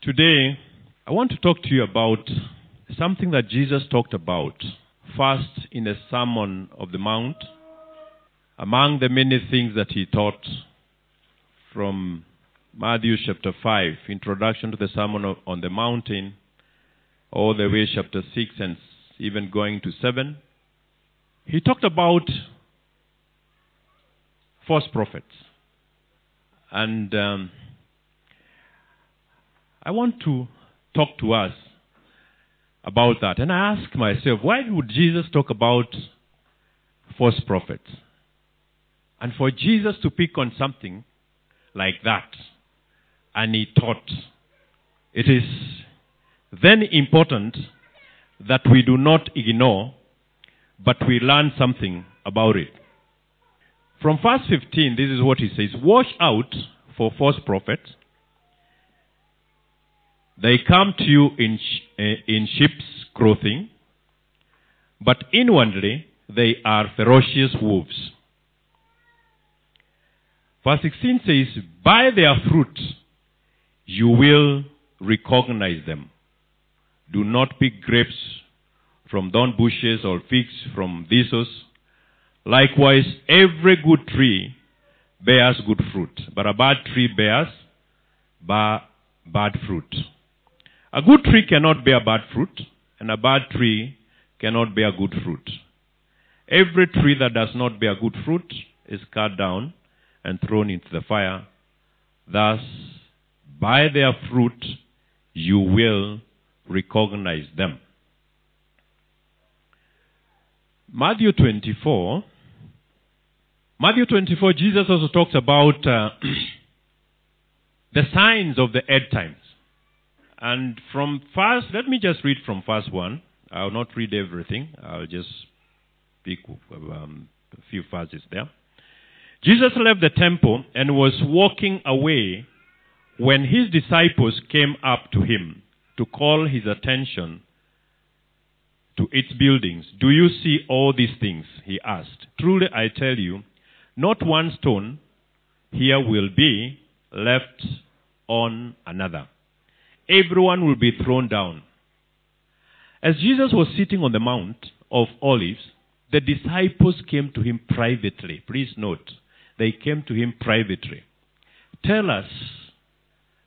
Today, I want to talk to you about something that Jesus talked about first in the Sermon of the Mount. Among the many things that he taught from Matthew chapter 5, introduction to the Sermon on the Mountain, all the way chapter 6 and even going to 7, he talked about false prophets. And um, I want to talk to us about that. And I ask myself, why would Jesus talk about false prophets? And for Jesus to pick on something like that, and he taught, it is then important that we do not ignore, but we learn something about it. From verse 15, this is what he says Watch out for false prophets. They come to you in, eh, in sheep's clothing, but inwardly they are ferocious wolves. Verse 16 says, By their fruit you will recognize them. Do not pick grapes from thorn bushes or figs from thistles. Likewise, every good tree bears good fruit, but a bad tree bears ba- bad fruit. A good tree cannot bear bad fruit, and a bad tree cannot bear good fruit. Every tree that does not bear good fruit is cut down and thrown into the fire. Thus, by their fruit you will recognize them. Matthew 24. Matthew 24, Jesus also talks about uh, the signs of the end times. And from first, let me just read from first 1. I'll not read everything. I'll just pick um, a few verses there. Jesus left the temple and was walking away when his disciples came up to him to call his attention to its buildings. Do you see all these things? He asked. Truly I tell you, not one stone here will be left on another. Everyone will be thrown down. As Jesus was sitting on the Mount of Olives, the disciples came to him privately. Please note, they came to him privately. Tell us,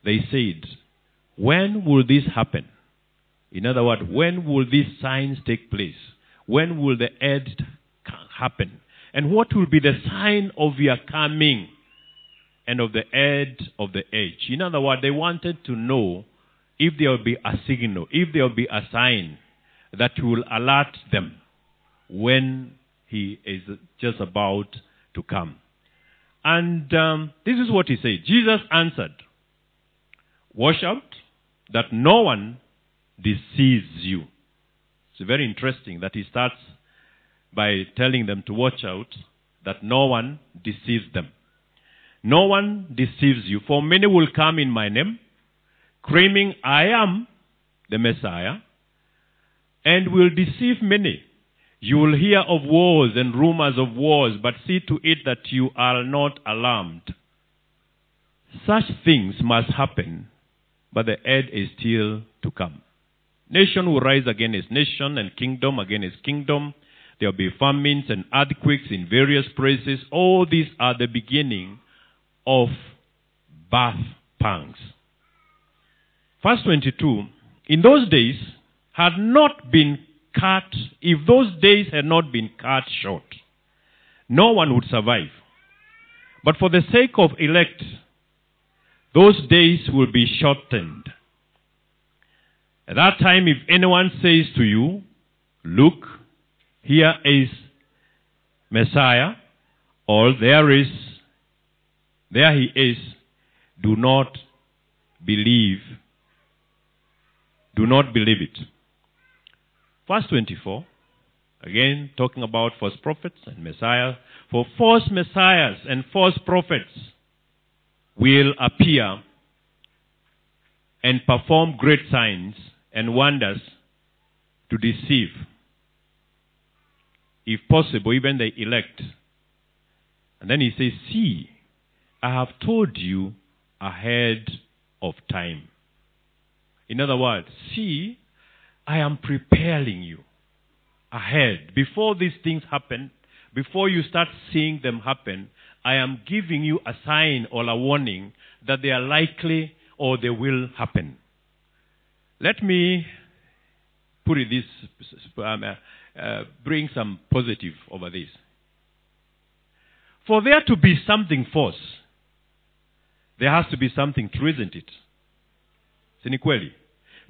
they said, when will this happen? In other words, when will these signs take place? When will the end happen? And what will be the sign of your coming and of the end of the age? In other words, they wanted to know if there will be a signal, if there will be a sign that will alert them when he is just about to come. And um, this is what he said. Jesus answered, Watch out that no one deceives you. It's very interesting that he starts by telling them to watch out that no one deceives them. No one deceives you, for many will come in my name, claiming I am the Messiah, and will deceive many. You will hear of wars and rumors of wars, but see to it that you are not alarmed. Such things must happen, but the end is still to come. Nation will rise against nation, and kingdom against kingdom. There will be famines and earthquakes in various places. All these are the beginning of birth pangs. Verse 22 In those days had not been cut, if those days had not been cut short, no one would survive. But for the sake of elect, those days will be shortened. At that time, if anyone says to you, Look, here is Messiah, or there is, there he is, do not believe, do not believe it. Verse 24, again talking about false prophets and messiahs. For false messiahs and false prophets will appear and perform great signs and wonders to deceive, if possible, even the elect. And then he says, See, I have told you ahead of time. In other words, see, I am preparing you ahead. Before these things happen, before you start seeing them happen, I am giving you a sign or a warning that they are likely or they will happen. Let me put it this, um, uh, uh, bring some positive over this. For there to be something false, there has to be something true, isn't it? Sinikweli.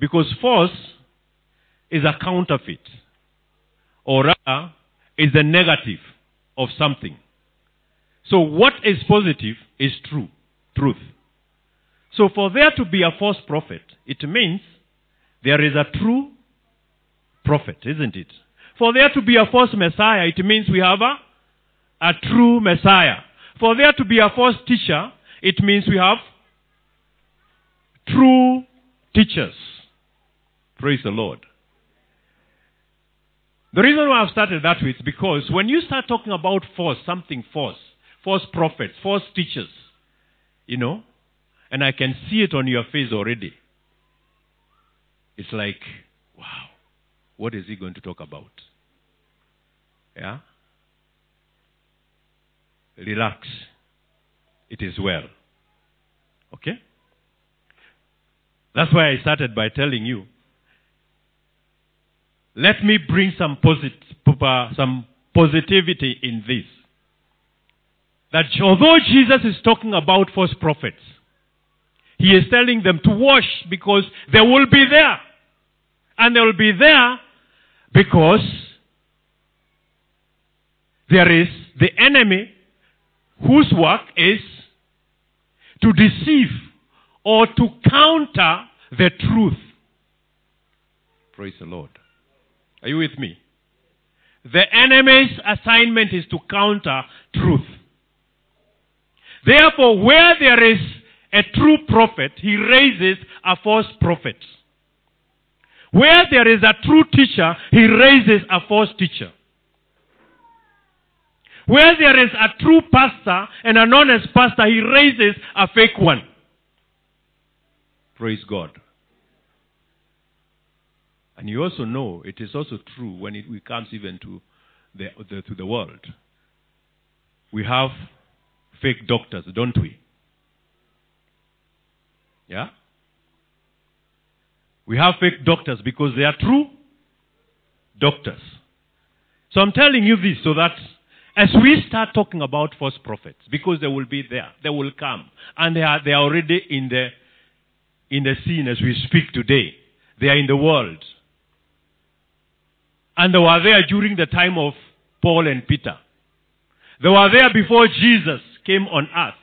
Because false is a counterfeit, or rather, is the negative of something. So what is positive is true, truth. So for there to be a false prophet, it means there is a true prophet, isn't it? For there to be a false Messiah, it means we have a, a true Messiah. For there to be a false teacher, it means we have true teachers. Praise the Lord. The reason why I've started that way is because when you start talking about false, something false, false prophets, false teachers, you know, and I can see it on your face already. It's like, wow, what is he going to talk about? Yeah? Relax. It is well. Okay? That's why I started by telling you let me bring some, posit- uh, some positivity in this. That although Jesus is talking about false prophets, he is telling them to wash because they will be there. And they will be there because there is the enemy whose work is to deceive or to counter the truth. Praise the Lord. Are you with me? The enemy's assignment is to counter truth. Therefore, where there is a true prophet, he raises a false prophet. Where there is a true teacher, he raises a false teacher. Where there is a true pastor and an honest pastor, he raises a fake one. Praise God. And you also know it is also true when it comes even to the, the, to the world. We have fake doctors, don't we? Yeah? We have fake doctors because they are true doctors. So I'm telling you this so that as we start talking about false prophets, because they will be there, they will come, and they are they are already in the in the scene as we speak today. They are in the world. And they were there during the time of Paul and Peter. They were there before Jesus came on earth.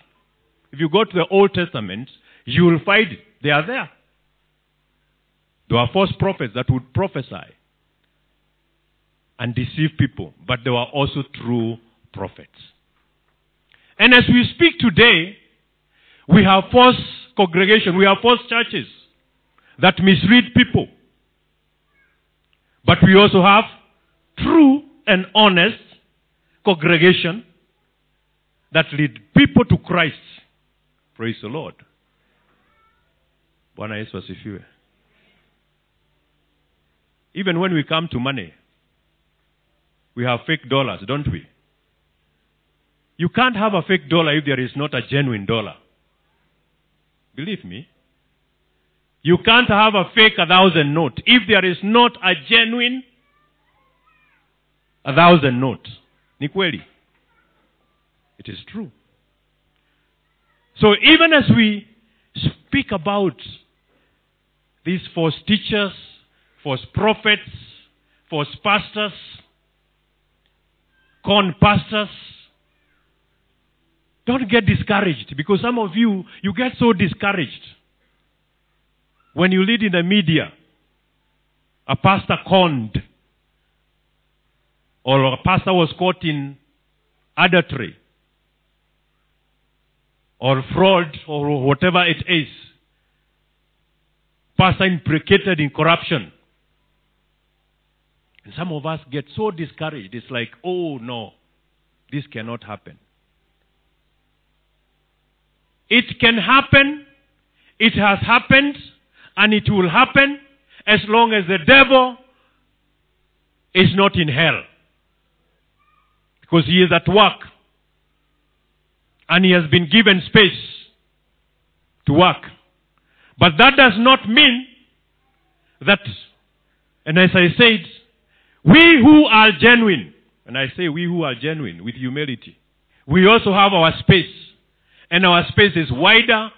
If you go to the Old Testament, you will find. They are there. There were false prophets that would prophesy and deceive people, but they were also true prophets. And as we speak today, we have false congregation, we have false churches that mislead people. But we also have true and honest congregation that lead people to Christ. Praise the Lord. Bwana Yesu asifiwe. Even when we come to money, we have fake dollars, don't we? You can't have a fake dollar if there is not a genuine dollar. Believe me. You can't have a fake a thousand note if there is not a genuine a thousand note. Ni kweli. It is true. So even as we speak about these false teachers, false prophets, false pastors, con pastors, don't get discouraged because some of you, you get so discouraged when you read in the media. A pastor conned, or a pastor was caught in adultery, or fraud, or whatever it is. Pastor implicated in corruption. And some of us get so discouraged. It's like, oh no, this cannot happen. It can happen. It has happened. And it will happen as long as the devil is not in hell. Because he is at work. And he has been given space to work. But that does not mean that, and as I said, we who are genuine, and I say we who are genuine with humility, we also have our space. And our space is wider,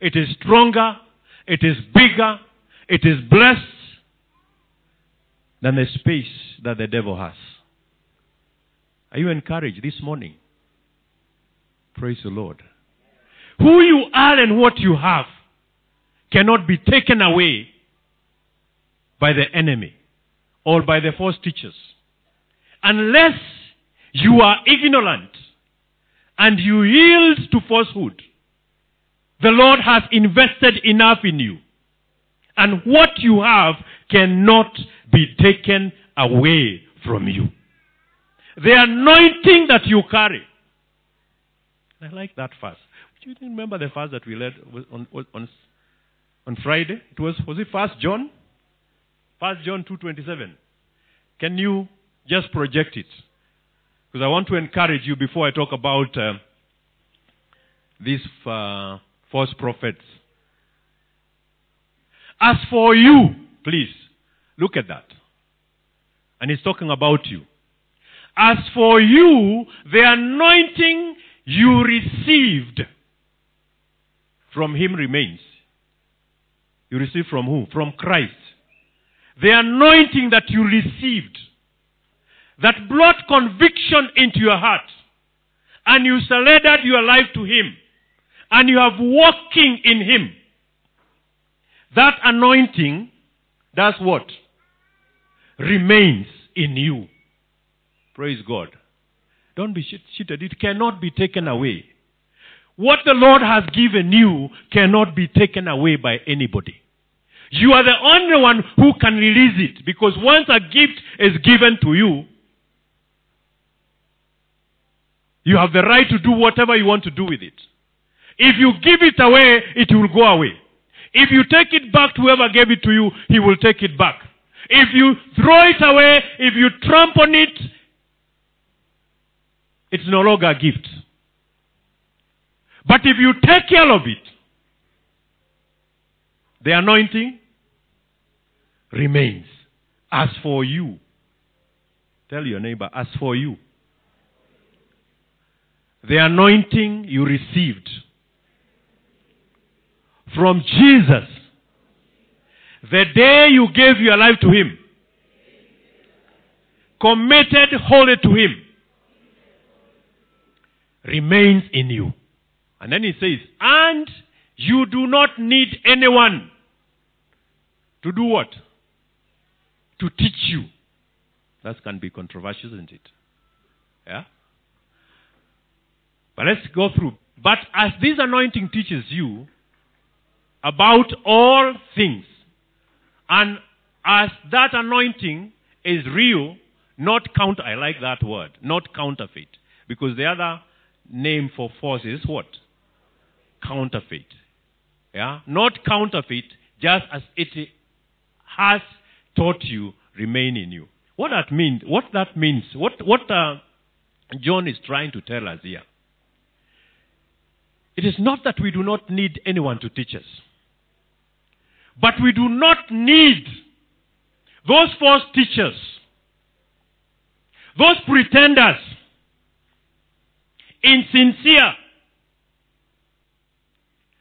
it is stronger, it is bigger, it is blessed than the space that the devil has. Are you encouraged this morning? Praise the Lord. Who you are and what you have cannot be taken away by the enemy or by the false teachers. Unless you are ignorant and you yield to falsehood, the Lord has invested enough in you. And what you have cannot be taken away from you. The anointing that you carry. I like that fast. Do you remember the fast that we led on, on, on Friday? It was, was it First John? First John 2.27. Can you just project it? Because I want to encourage you before I talk about uh, these uh, false prophets. As for you, please, look at that. And he's talking about you. As for you, the anointing you received from him remains. You received from who? From Christ. The anointing that you received that brought conviction into your heart and you surrendered your life to him and you have walking in him. That anointing does what? Remains in you. Praise god. Don't be cheated it cannot be taken away. What the lord has given you cannot be taken away by anybody. You are the only one who can release it because once a gift is given to you you have the right to do whatever you want to do with it if you give it away, it will go away. If you take it back to whoever gave it to you, he will take it back. If you throw it away, if you trample on it, it's no longer a gift. But if you take care of it, the anointing remains. As for you, tell your neighbor, as for you, the anointing you received from Jesus the day you gave your life to Him, committed wholly to Him, remains in you. And then He says, and you do not need anyone to do what? To teach you. That can be controversial, isn't it? Yeah? But let's go through. But as this anointing teaches you, about all things. And as that anointing is real, not count I like that word, not counterfeit. Because the other name for false is what? Counterfeit. Yeah? Not counterfeit, just as it has taught you, remain in you. What that means, what that means, what, what uh, John is trying to tell us here. It is not that we do not need anyone to teach us. But we do not need those false teachers, those pretenders, insincere,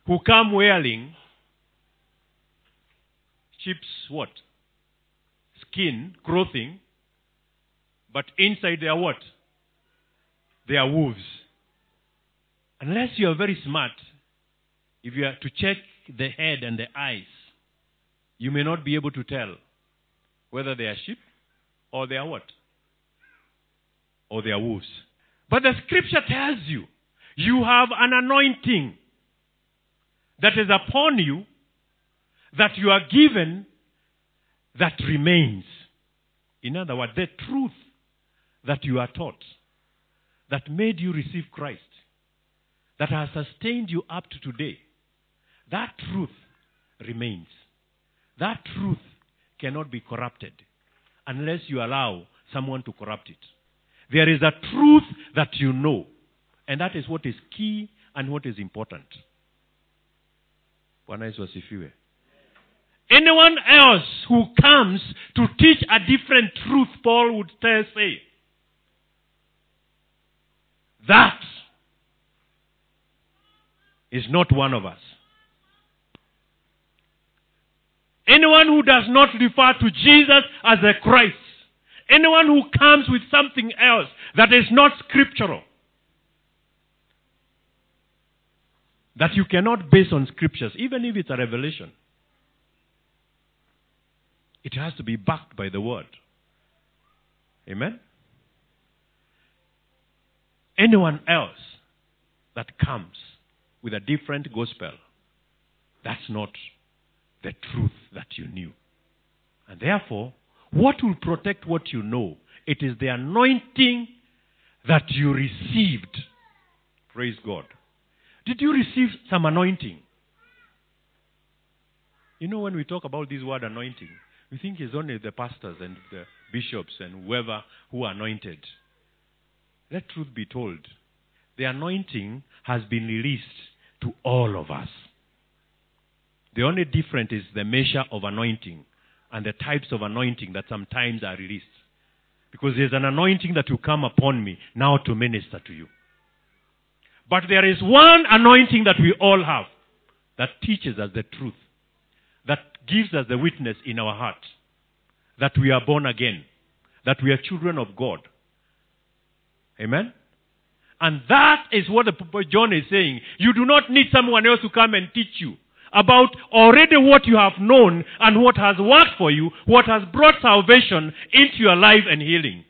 who come wearing sheep's what? Skin, clothing, but inside they are what? They are wolves. Unless you are very smart, if you are to check the head and the eyes, you may not be able to tell whether they are sheep or they are what? Or they are wolves. But the scripture tells you you have an anointing that is upon you that you are given that remains. In other words, the truth that you are taught that made you receive Christ, that has sustained you up to today, that truth remains. That truth cannot be corrupted unless you allow someone to corrupt it. There is a truth that you know, and that is what is key and what is important. Anyone else who comes to teach a different truth, Paul would say, that is not one of us. Anyone who does not refer to Jesus as a Christ, anyone who comes with something else that is not scriptural, that you cannot base on scriptures, even if it's a revelation, it has to be backed by the word. Amen? Anyone else that comes with a different gospel, that's not the truth that you knew. And therefore, what will protect what you know? It is the anointing that you received. Praise God. Did you receive some anointing? You know, when we talk about this word anointing, we think it's only the pastors and the bishops and whoever who are anointed. Let truth be told. The anointing has been released to all of us. The only difference is the measure of anointing and the types of anointing that sometimes are released. Because there's an anointing that will come upon me now to minister to you. But there is one anointing that we all have that teaches us the truth, that gives us the witness in our heart that we are born again, that we are children of God. Amen? And that is what John is saying. You do not need someone else to come and teach you about already what you have known and what has worked for you, what has brought salvation into your life and healing.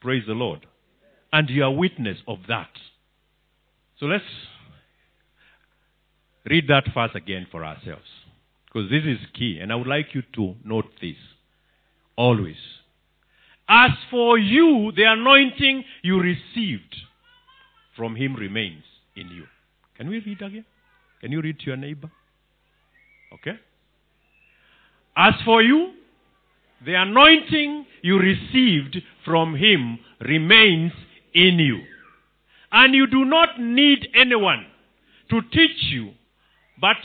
Praise the Lord. And you are witness of that. So let's read that first again for ourselves. Because this is key. And I would like you to note this. Always. As for you, the anointing you received from him remains in you. Can we read again? Can you read to your neighbor? Okay? As for you, the anointing you received from him remains in you. And you do not need anyone to teach you, but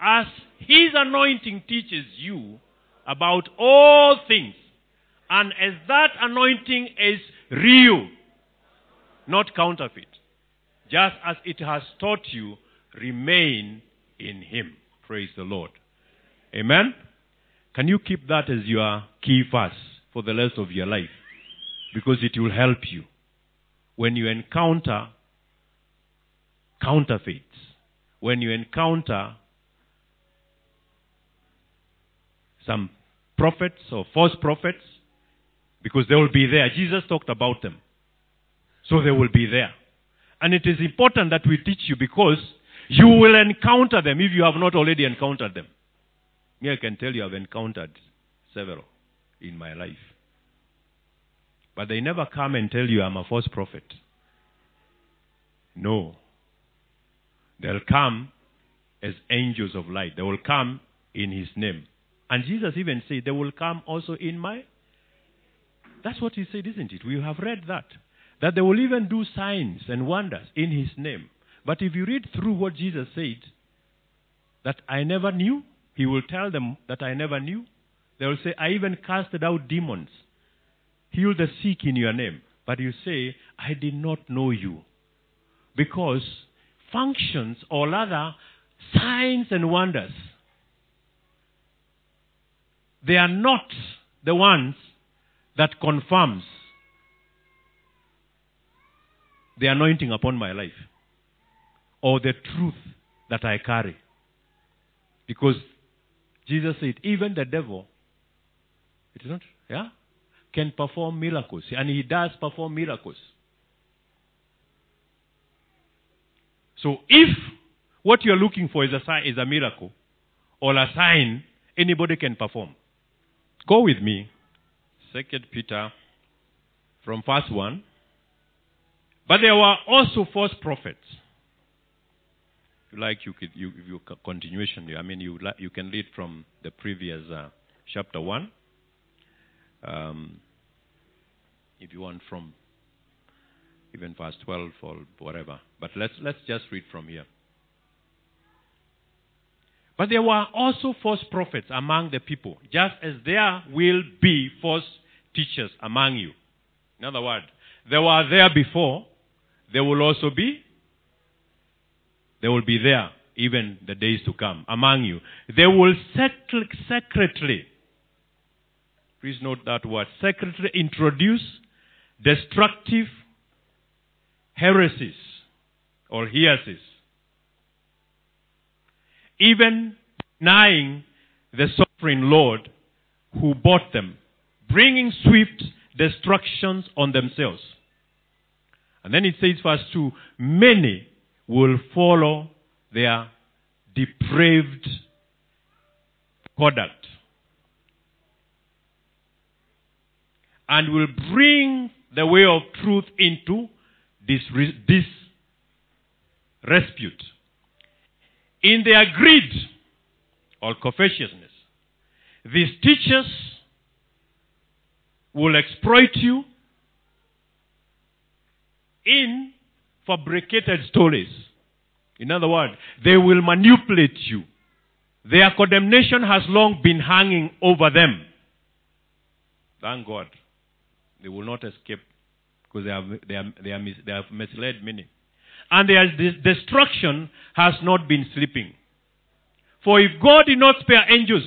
as his anointing teaches you about all things, and as that anointing is real, not counterfeit, just as it has taught you, remain in him. Praise the Lord. Amen. Can you keep that as your key verse for the rest of your life? Because it will help you when you encounter counterfeits, when you encounter some prophets or false prophets, because they will be there. Jesus talked about them. So they will be there. And it is important that we teach you because you will encounter them if you have not already encountered them. Me, I can tell you I've encountered several in my life. But they never come and tell you I'm a false prophet. No. They'll come as angels of light. They will come in his name. And Jesus even said, they will come also in my. That's what he said, isn't it? We have read that. That they will even do signs and wonders in his name. But if you read through what Jesus said, that I never knew, he will tell them that I never knew. They will say, I even casted out demons, healed the sick in your name. But you say, I did not know you. Because functions or rather signs and wonders, they are not the ones that confirms the anointing upon my life or the truth that I carry. Because Jesus said, even the devil, it is not, yeah, can perform miracles. And he does perform miracles. So if what you're looking for is a sign is a miracle or a sign anybody can perform. Go with me. Second Peter from verse one. But there were also false prophets like, you could you, you continuation. I mean, you you can read from the previous uh, chapter one. Um, if you want from even verse twelve or whatever. But let's let's just read from here. But there were also false prophets among the people, just as there will be false teachers among you. In other words, there were there before, there will also be, they will be there even the days to come among you. They will sec- secretly, please note that word, secretly introduce destructive heresies or heresies even denying the sovereign Lord who bought them, bringing swift destructions on themselves. And then it says, verse 2 many will follow their depraved conduct. And will bring the way of truth into this, this disrepute. In their greed or covetousness, these teachers will exploit you in fabricated stories. In other words, they will manipulate you. Their condemnation has long been hanging over them. Thank God. They will not escape because they have, they, they, mis, they have misled many and their destruction has not been sleeping. For if God did not spare angels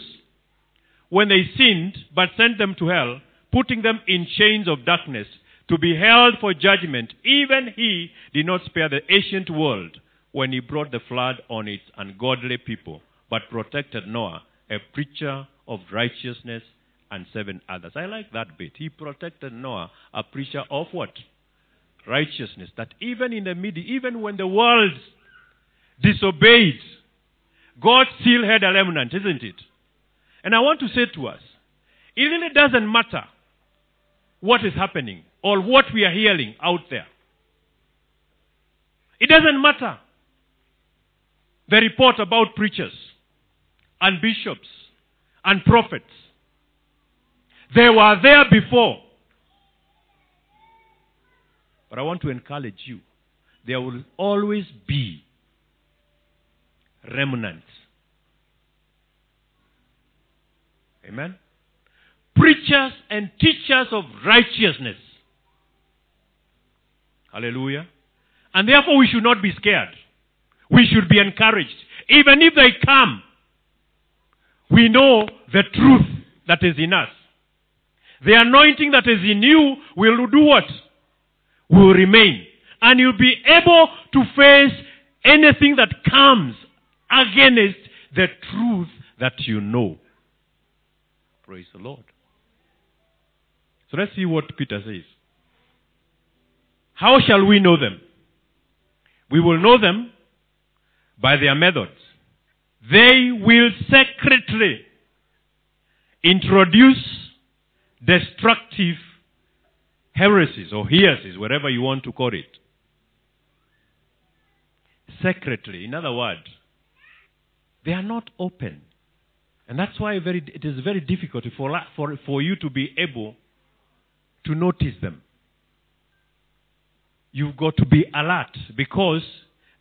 when they sinned, but sent them to hell, putting them in chains of darkness to be held for judgment, even he did not spare the ancient world when he brought the flood on its ungodly people, but protected Noah, a preacher of righteousness, and seven others. I like that bit. He protected Noah, a preacher of what? righteousness. That even in the middle, even when the world disobeyed, God still had a remnant, isn't it? And I want to say to us, it really doesn't matter what is happening or what we are hearing out there. It doesn't matter the report about preachers and bishops and prophets. They were there before. But I want to encourage you. There will always be remnants. Amen? Preachers and teachers of righteousness. Hallelujah. And therefore we should not be scared. We should be encouraged. Even if they come, we know the truth that is in us. The anointing that is in you will do what? Will remain. And you'll be able to face anything that comes against the truth that you know. Praise the Lord. So let's see what Peter says. How shall we know them? We will know them by their methods. They will secretly introduce destructive heresies or heresies, whatever you want to call it. Secretly, in other words, they are not open. And that's why very, it is very difficult for, for, for you to be able to notice them. You've got to be alert because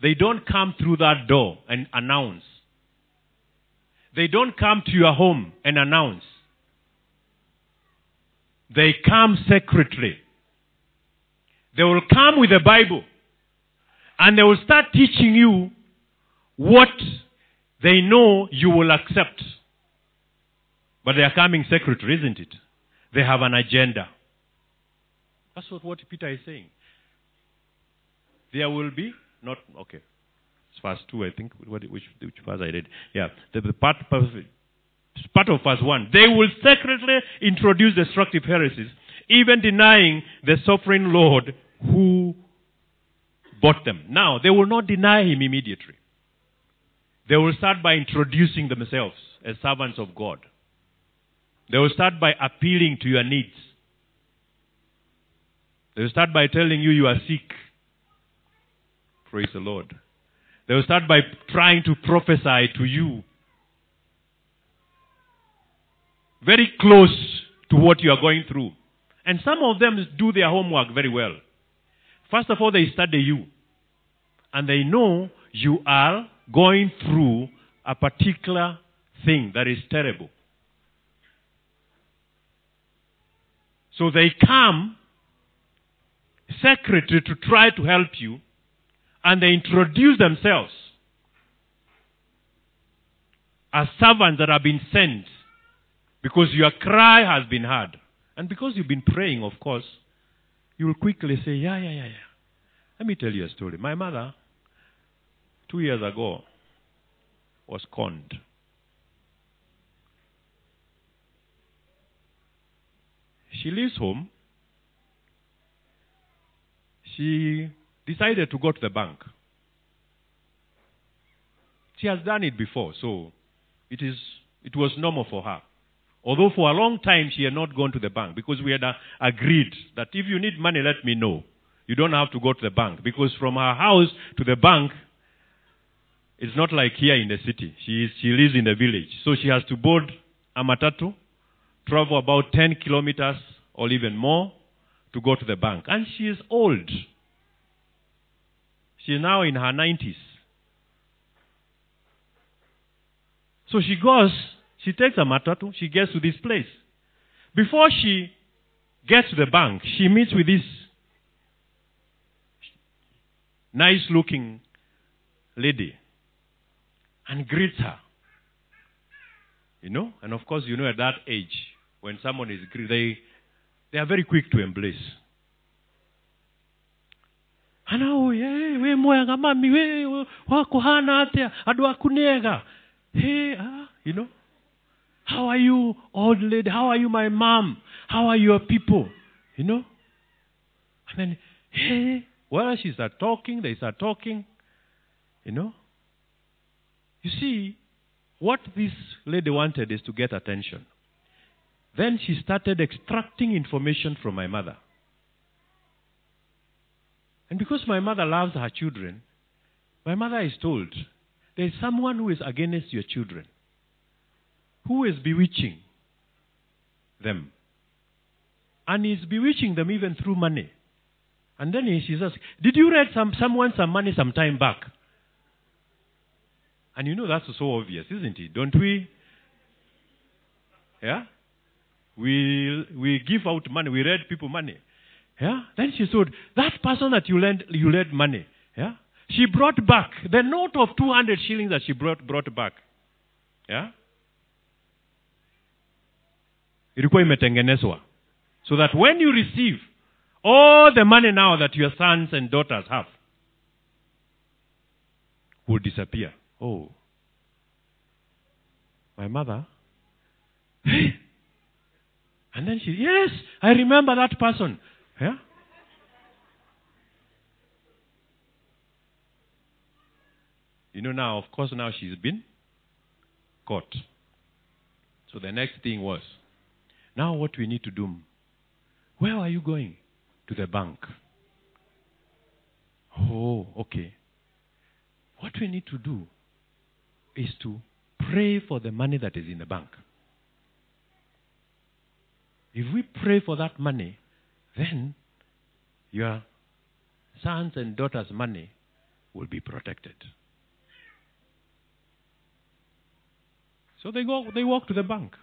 they don't come through that door and announce. They don't come to your home and announce. They come secretly. They will come with a Bible and they will start teaching you what they know you will accept. But they are coming secretly, isn't it? They have an agenda. That's what, Peter is saying. There will be, not, okay. It's verse 2, I think, what, which, which verse I read. Yeah, the, the part, part of verse 1. They will secretly introduce destructive heresies, even denying the sovereign Lord who bought them. Now, they will not deny him immediately. They will start by introducing themselves as servants of God. They will start by appealing to your needs. They will start by telling you you are sick. Praise the Lord. They will start by trying to prophesy to you very close to what you are going through. And some of them do their homework very well. First of all, they study you. And they know you are going through a particular thing that is terrible. So they come secretly to try to help you, and they introduce themselves as servants that have been sent because your cry has been heard. And because you've been praying, of course, you will quickly say, Yeah, yeah, yeah, yeah. Let me tell you a story. My mother, two years ago, was conned. She leaves home. She decided to go to the bank. She has done it before, so it is it was normal for her. Although for a long time she had not gone to the bank because we had uh, agreed that if you need money, let me know. You don't have to go to the bank because from her house to the bank, it's not like here in the city. She is, she lives in the village, so she has to board a matatu, travel about 10 kilometers or even more to go to the bank. And she is old. She is now in her 90s. So she goes, she takes a matatu, she gets to this place. Before she gets to the bank, she meets with this nice looking lady and greets her. You know? And of course, you know, at that age, when someone is greeted, they, they are very quick to embrace. Ana oye we mwega mami we wakuhana atia andu akuniega hey ah, you know how are you old lady how are you my mom? How are your people? You know? And then hey well she start talking they start talking you know? You see what this lady wanted is to get attention. Then she started extracting information from my mother and because my mother loves her children, my mother is told there is someone who is against your children, who is bewitching them. And is bewitching them even through money. And then she says, Did you read some, someone some money some time back? And you know that's so obvious, isn't it? Don't we? Yeah? We, we give out money, we read people money. Yeah? Then she said, that person that you lent, you lent money, yeah? She brought back the note of 200 shillings that she brought, brought back. Yeah? Ilikuwa imetengenezwa. So that when you receive all the money now that your sons and daughters have will disappear. Oh. My mother. and then she, yes, I remember that person. Yeah? You know, now, of course, now she's been caught. So the next thing was, now what we need to do? Where are you going? To the bank. Oh, okay. What we need to do is to pray for the money that is in the bank. If we pray for that money, then your sons and daughters' money will be protected. So they go they walk to the bank.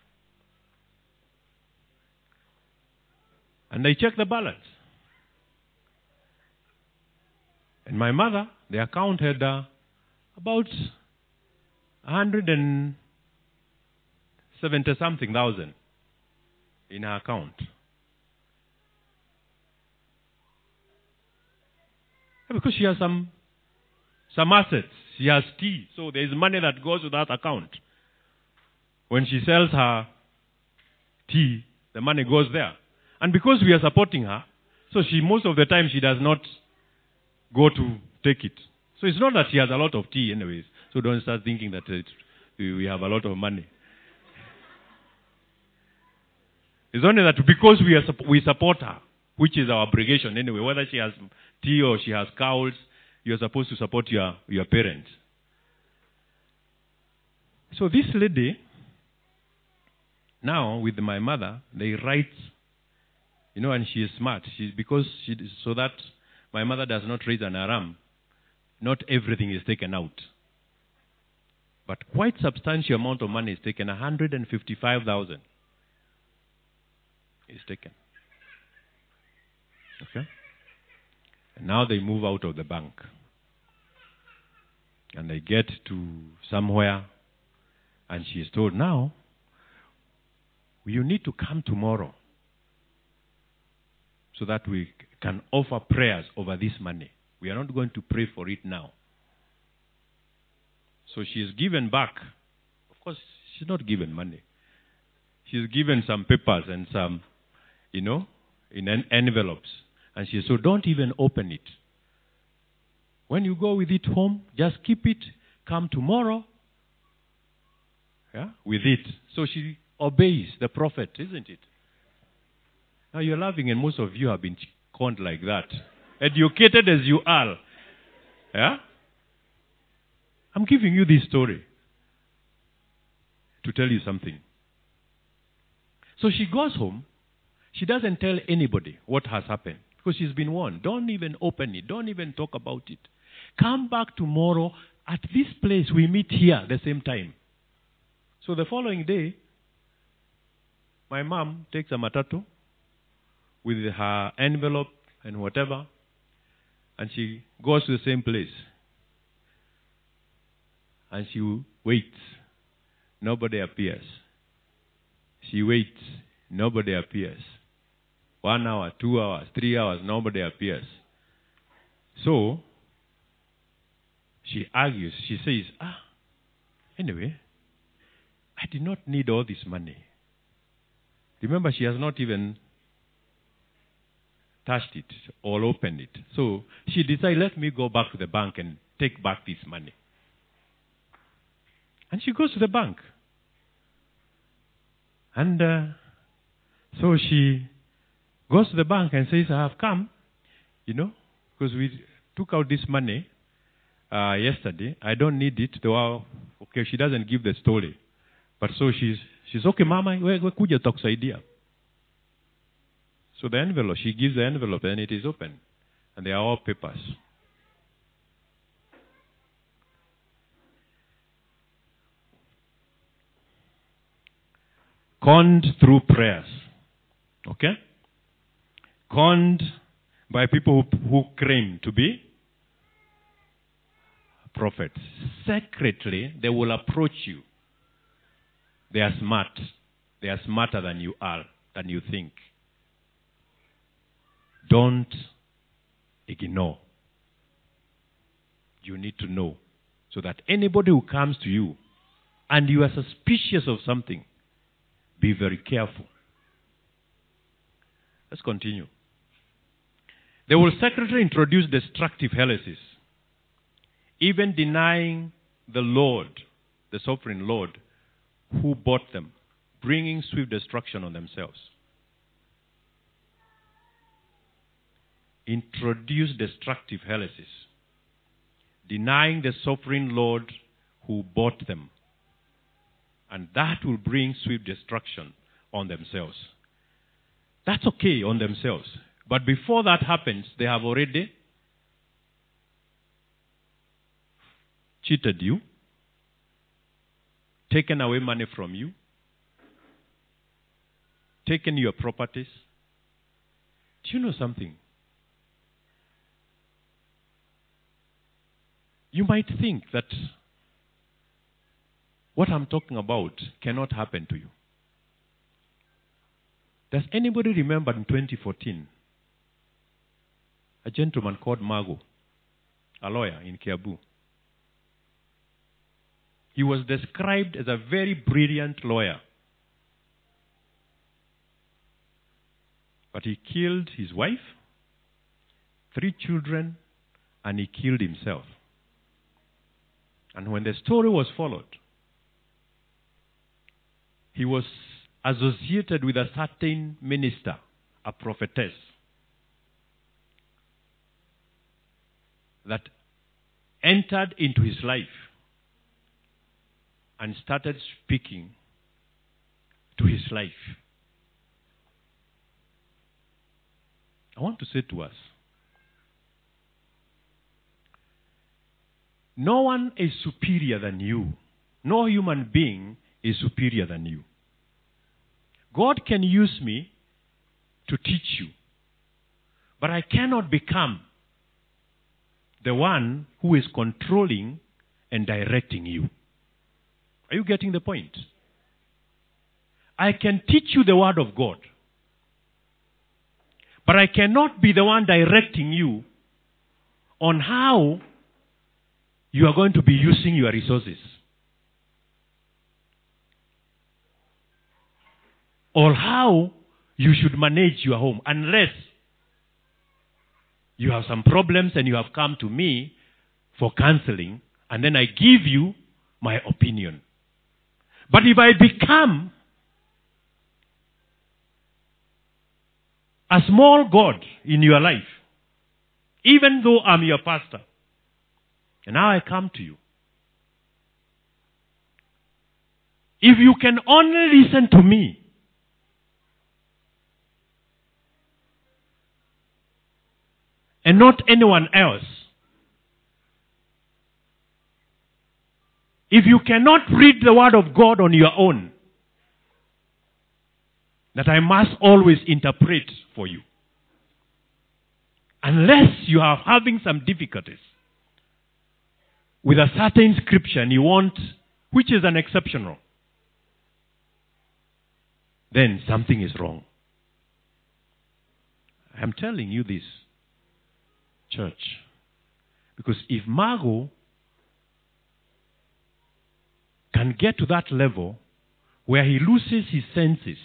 And they check the balance. And my mother, the account had uh, about 170 something thousand in her account. Because she has some some assets. She has tea. So there is money that goes to that account. When she sells her tea, the money goes there. And because we are supporting her, so she most of the time she does not go to take it. So it's not that she has a lot of tea anyways. So don't start thinking that uh, it, we have a lot of money. It's only that because we, are, we support her, which is our obligation anyway, whether she has tea or she has cows, you're supposed to support your, your parents. So this lady, now with my mother, they write, you know, and she is smart. She because she so that my mother does not raise an alarm. Not everything is taken out, but quite substantial amount of money is taken. One hundred and fifty-five thousand is taken. Okay. And now they move out of the bank, and they get to somewhere and she is told, now, you need to come tomorrow so that we can offer prayers over this money. We are not going to pray for it now. So she is given back. Of course, she's not given money. She's given some papers and some, you know, in envelopes. And she said, so don't even open it. When you go with it home, just keep it. Come tomorrow, yeah, with it. So she obeys the prophet, isn't it? Now you're laughing, and most of you have been conned like that. Educated as you are. Yeah? I'm giving you this story to tell you something. So she goes home. She doesn't tell anybody what has happened because she's been warned. Don't even open it. Don't even talk about it. Come back tomorrow at this place. We meet here at the same time. So the following day, my mom takes a matatu with her envelope and whatever, and she goes to the same place. And she waits. Nobody appears. She waits. Nobody appears. One hour, two hours, three hours, nobody appears. So, she argues. She says, ah, anyway, I did not need all this money. Remember, she has not even touched it or opened it. So she decided, let me go back to the bank and take back this money. And she goes to the bank. And uh, so she goes to the bank and says, I have come, you know, because we took out this money uh, yesterday. I don't need it. Though, okay, she doesn't give the story. But so she's, she's okay, mama, we, we kuja tutakusaidia. So the envelope, she gives the envelope and it is open. And they are all papers. Conned through prayers. Okay? Conned by people who, who claim to be prophets. Secretly, they will approach you. They are smart. They are smarter than you are, than you think. Don't ignore. You need to know. So that anybody who comes to you and you are suspicious of something, be very careful. Let's continue. They will secretly introduce destructive heresies, even denying the Lord, the sovereign Lord, who bought them, bringing swift destruction on themselves. Introduce destructive heresies, denying the sovereign Lord who bought them. And that will bring swift destruction on themselves. That's okay on themselves. But before that happens, they have already cheated you, taken away money from you, taken your properties. Do you know something? You might think that what I'm talking about cannot happen to you. Does anybody remember in 2014 a gentleman called Mago, a lawyer in Kiambu? He was described as a very brilliant lawyer. But he killed his wife, three children, and he killed himself. And when the story was followed, he was associated with a certain minister, a prophetess, that entered into his life and started speaking to his life. I want to say to us no one is superior than you. No human being is superior than you. God can use me to teach you, but I cannot become the one who is controlling and directing you. Are you getting the point? I can teach you the Word of God, but I cannot be the one directing you on how you are going to be using your resources. Or how you should manage your home, unless you have some problems and you have come to me for counseling, and then I give you my opinion. But if I become a small God in your life, even though I'm your pastor, and now I come to you. If you can only listen to me, and not anyone else, if you cannot read the Word of God on your own, that I must always interpret for you. Unless you are having some difficulties with a certain scripture and you want, which is an exceptional, then something is wrong. I'm telling you this, church. Because if Margot can get to that level where he loses his senses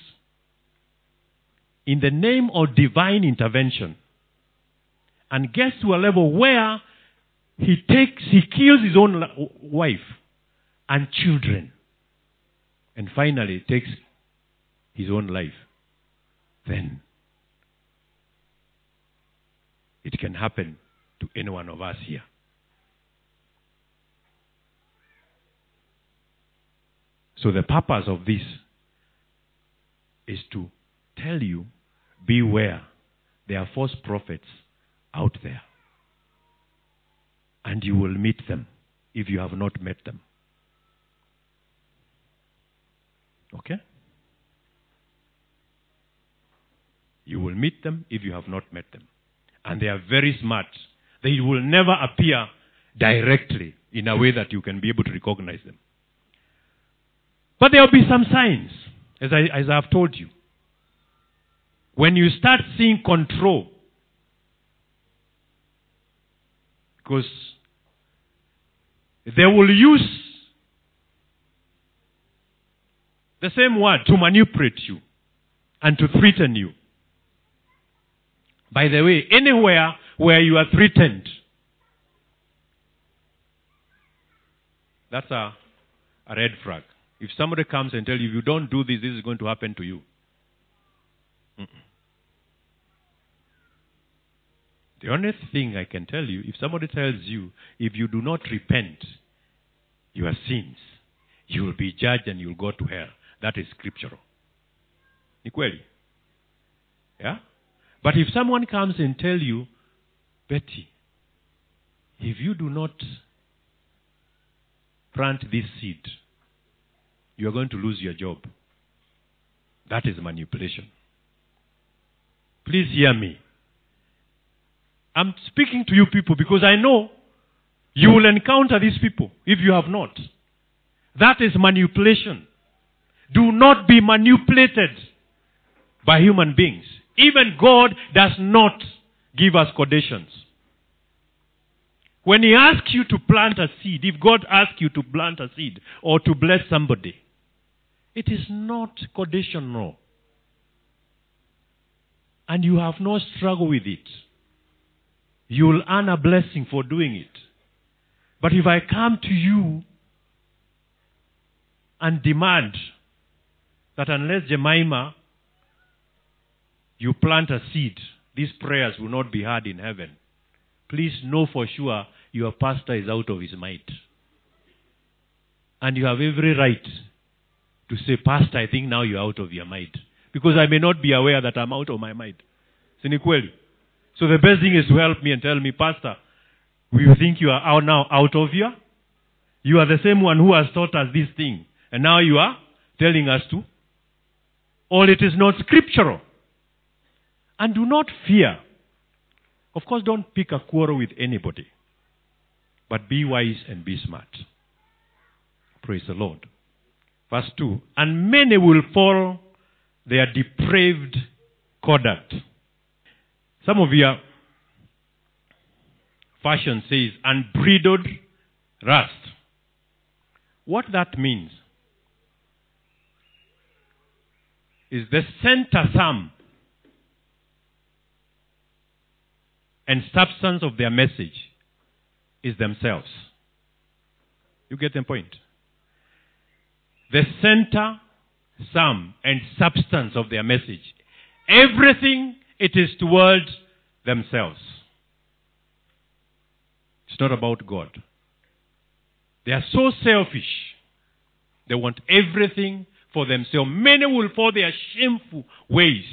in the name of divine intervention and gets to a level where he takes he kills his own wife and children and finally takes his own life then it can happen to any one of us here so the purpose of this is to tell you beware there are false prophets out there and you will meet them if you have not met them. Okay? You will meet them if you have not met them. And they are very smart. They will never appear directly in a way that you can be able to recognize them. But there will be some signs, as I, as I have told you. When you start seeing control, because they will use the same word to manipulate you and to threaten you. By the way, anywhere where you are threatened, that's a, a red flag. If somebody comes and tells you, if you don't do this, this is going to happen to you. Mm-mm. The only thing I can tell you, if somebody tells you, if you do not repent your sins, you will be judged and you will go to hell. That is scriptural. Ni? Yeah? But if someone comes and tell you, Betty, if you do not plant this seed, you are going to lose your job. That is manipulation. Please hear me. I'm speaking to you people because I know you will encounter these people if you have not. That is manipulation. Do not be manipulated by human beings. Even God does not give us conditions. When He asks you to plant a seed, if God asks you to plant a seed or to bless somebody, it is not conditional. And you have no struggle with it. You will earn a blessing for doing it. But if I come to you and demand that unless Jemima you plant a seed, these prayers will not be heard in heaven. Please know for sure your pastor is out of his mind. And you have every right to say, Pastor, I think now you're out of your mind. Because I may not be aware that I'm out of my mind. So the best thing is to help me and tell me, Pastor, we think you are now out of your? You are the same one who has taught us this thing. And now you are telling us to? Or it is not scriptural. And do not fear. Of course, don't pick a quarrel with anybody. But be wise and be smart. Praise the Lord. Verse 2 And many will follow their depraved conduct. Some of your fashion says unbridled rust. What that means is the center thumb and substance of their message is themselves. You get the point? The center, sum, and substance of their message. Everything it is towards themselves. It's not about God. They are so selfish. They want everything for themselves. Many will follow their shameful ways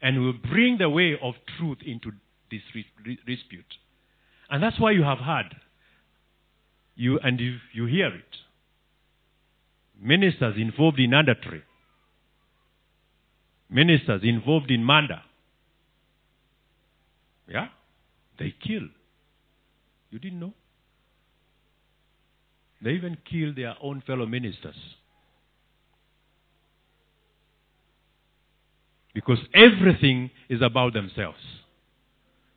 and will bring the way of truth into this dispute. And that's why you have heard you and you, you hear it. Ministers involved in adultery. Ministers involved in murder. Yeah? They kill. You didn't know? They even kill their own fellow ministers. Because everything is about themselves.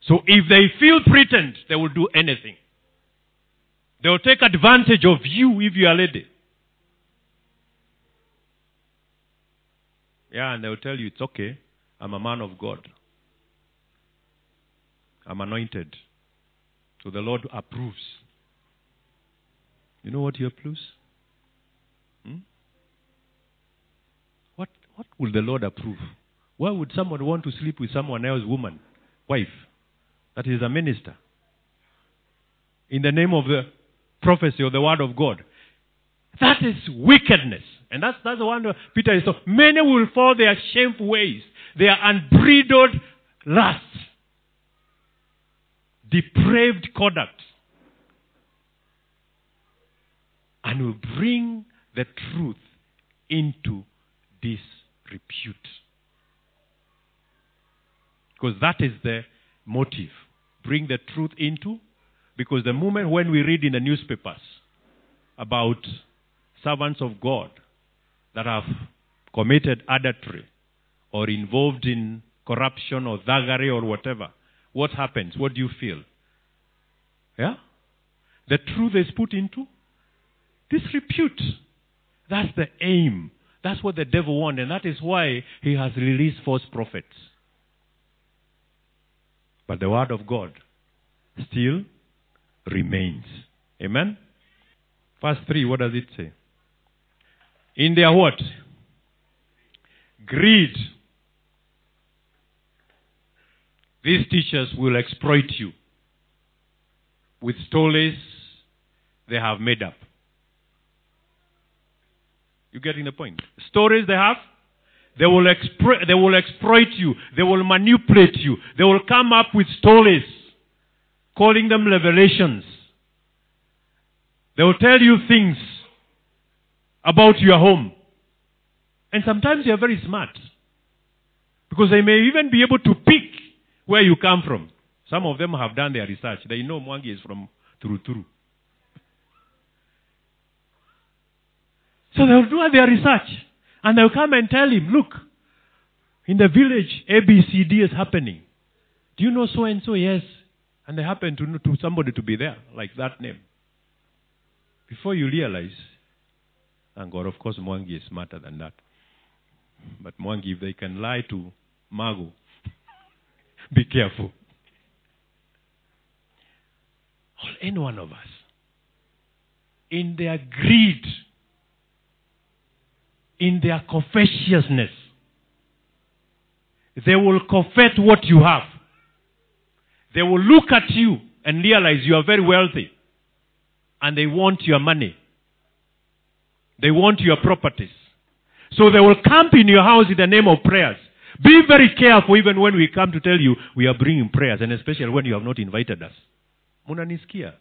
So if they feel threatened, they will do anything. They will take advantage of you if you are lady. Yeah, and they will tell you it's okay. I'm a man of God. I'm anointed. So the Lord approves. You know what he approves? Hmm? What what will the Lord approve? Why would someone want to sleep with someone else's woman, wife, that is a minister? In the name of the prophecy or the word of God. That is wickedness. And that's, that's the one Peter is so many will follow their shameful ways, their unbridled lust, depraved conduct, and will bring the truth into disrepute. Because that is the motive. Bring the truth into. Because the moment when we read in the newspapers about servants of God that have committed adultery or involved in corruption or thuggery or whatever, what happens? What do you feel? Yeah? The truth is put into disrepute. That's the aim. That's what the devil wants, and that is why he has released false prophets. But the word of God still remains. Amen? Verse 3, what does it say? In their what? Greed. These teachers will exploit you with stories they have made up. You getting the point? Stories they have they will, they will exploit you. They will manipulate you. They will come up with stories, calling them revelations. They will tell you things about your home. And sometimes they are very smart. Because they may even be able to pick where you come from. Some of them have done their research. They know Mwangi is from Turu Turu. So they'll do their research. And they'll come and tell him, look, in the village, ABCD is happening. Do you know so and so? Yes. And they happen to know to somebody to be there, like that name. Before you realize, and God, of course, Mwangi is smarter than that. But Mwangi, if they can lie to Mago, be careful. Or any one of us, in their greed, in their covetousness, they will covet what you have. They will look at you and realize you are very wealthy. And they want your money. They want your properties. So they will camp in your house in the name of prayers. Be very careful even when we come to tell you we are bringing prayers, and especially when you have not invited us. Munanisikia.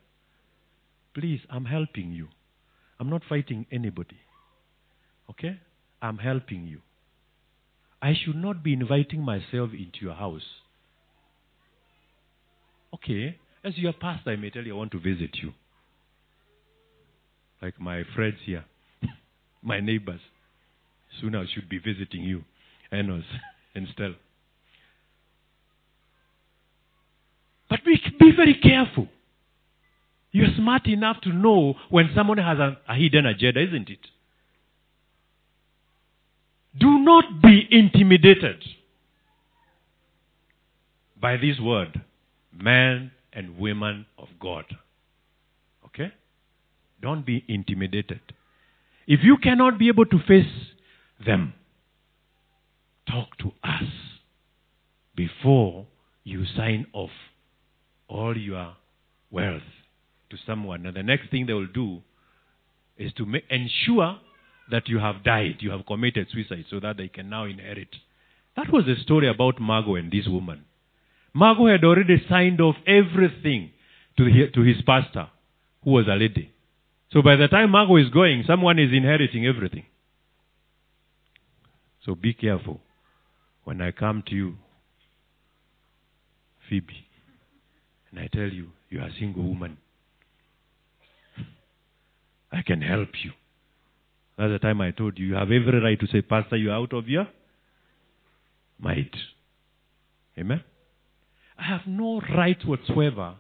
Please, I'm helping you. I'm not fighting anybody. Okay? I'm helping you. I should not be inviting myself into your house. Okay, as your pastor, I may tell you I want to visit you. Like my friends here, my neighbors. Soon I should be visiting you, Enos and Stella. But be, be very careful. You're smart enough to know when someone has a, a hidden agenda, isn't it? Do not be intimidated by this word, men and women of God. Okay? Don't be intimidated. If you cannot be able to face them, talk to us before you sign off all your wealth to someone. And the next thing they will do is to make, ensure that you have died, you have committed suicide, so that they can now inherit. That was the story about Margot and this woman. Margot had already signed off everything to, the, to his pastor, who was a lady. So by the time Margot is going, someone is inheriting everything. So be careful when I come to you, Phoebe, and I tell you, you are a single woman. I can help you. That's the time I told you, you have every right to say, Pastor, you're out of your mind. Amen? I have no right whatsoever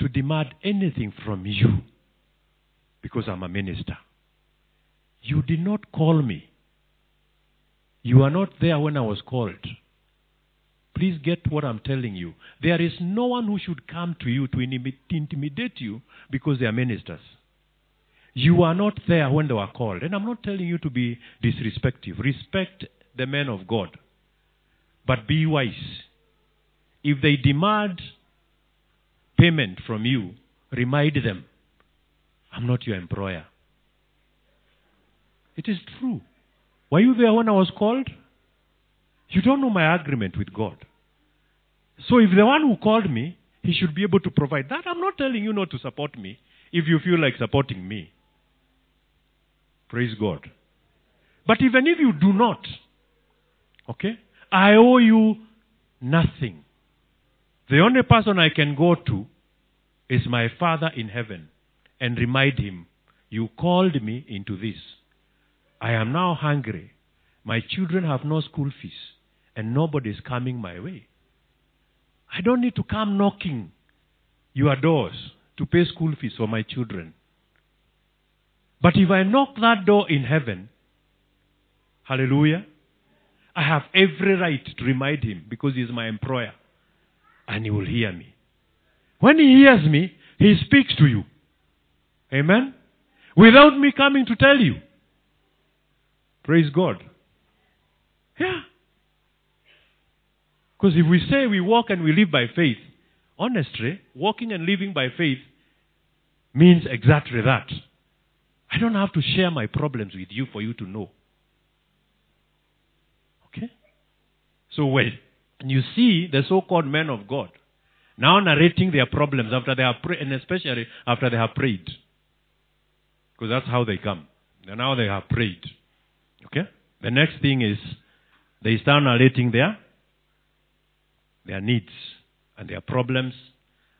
to demand anything from you because I'm a minister. You did not call me. You are not there when I was called. Please get what I'm telling you. There is no one who should come to you to intimidate you because they are ministers. You are not there when they were called. And I'm not telling you to be disrespectful. Respect the men of God. But be wise. If they demand payment from you, remind them, I'm not your employer. It is true. Were you there when I was called? You don't know my agreement with God. So if the one who called me, he should be able to provide that. I'm not telling you not to support me if you feel like supporting me. Praise God. But even if you do not, okay, I owe you nothing. The only person I can go to is my Father in heaven and remind him, You called me into this. I am now hungry. My children have no school fees, and nobody is coming my way. I don't need to come knocking your doors to pay school fees for my children. But if I knock that door in heaven, hallelujah, I have every right to remind him because he's my employer and he will hear me. When he hears me, he speaks to you. Amen? Without me coming to tell you. Praise God. Yeah. Because if we say we walk and we live by faith, honestly, walking and living by faith means exactly that. I don't have to share my problems with you for you to know. Okay? So when you see the so-called men of God now narrating their problems after they have prayed, and especially after they have prayed. Because that's how they come. And now they have prayed. Okay? The next thing is they start narrating their their needs and their problems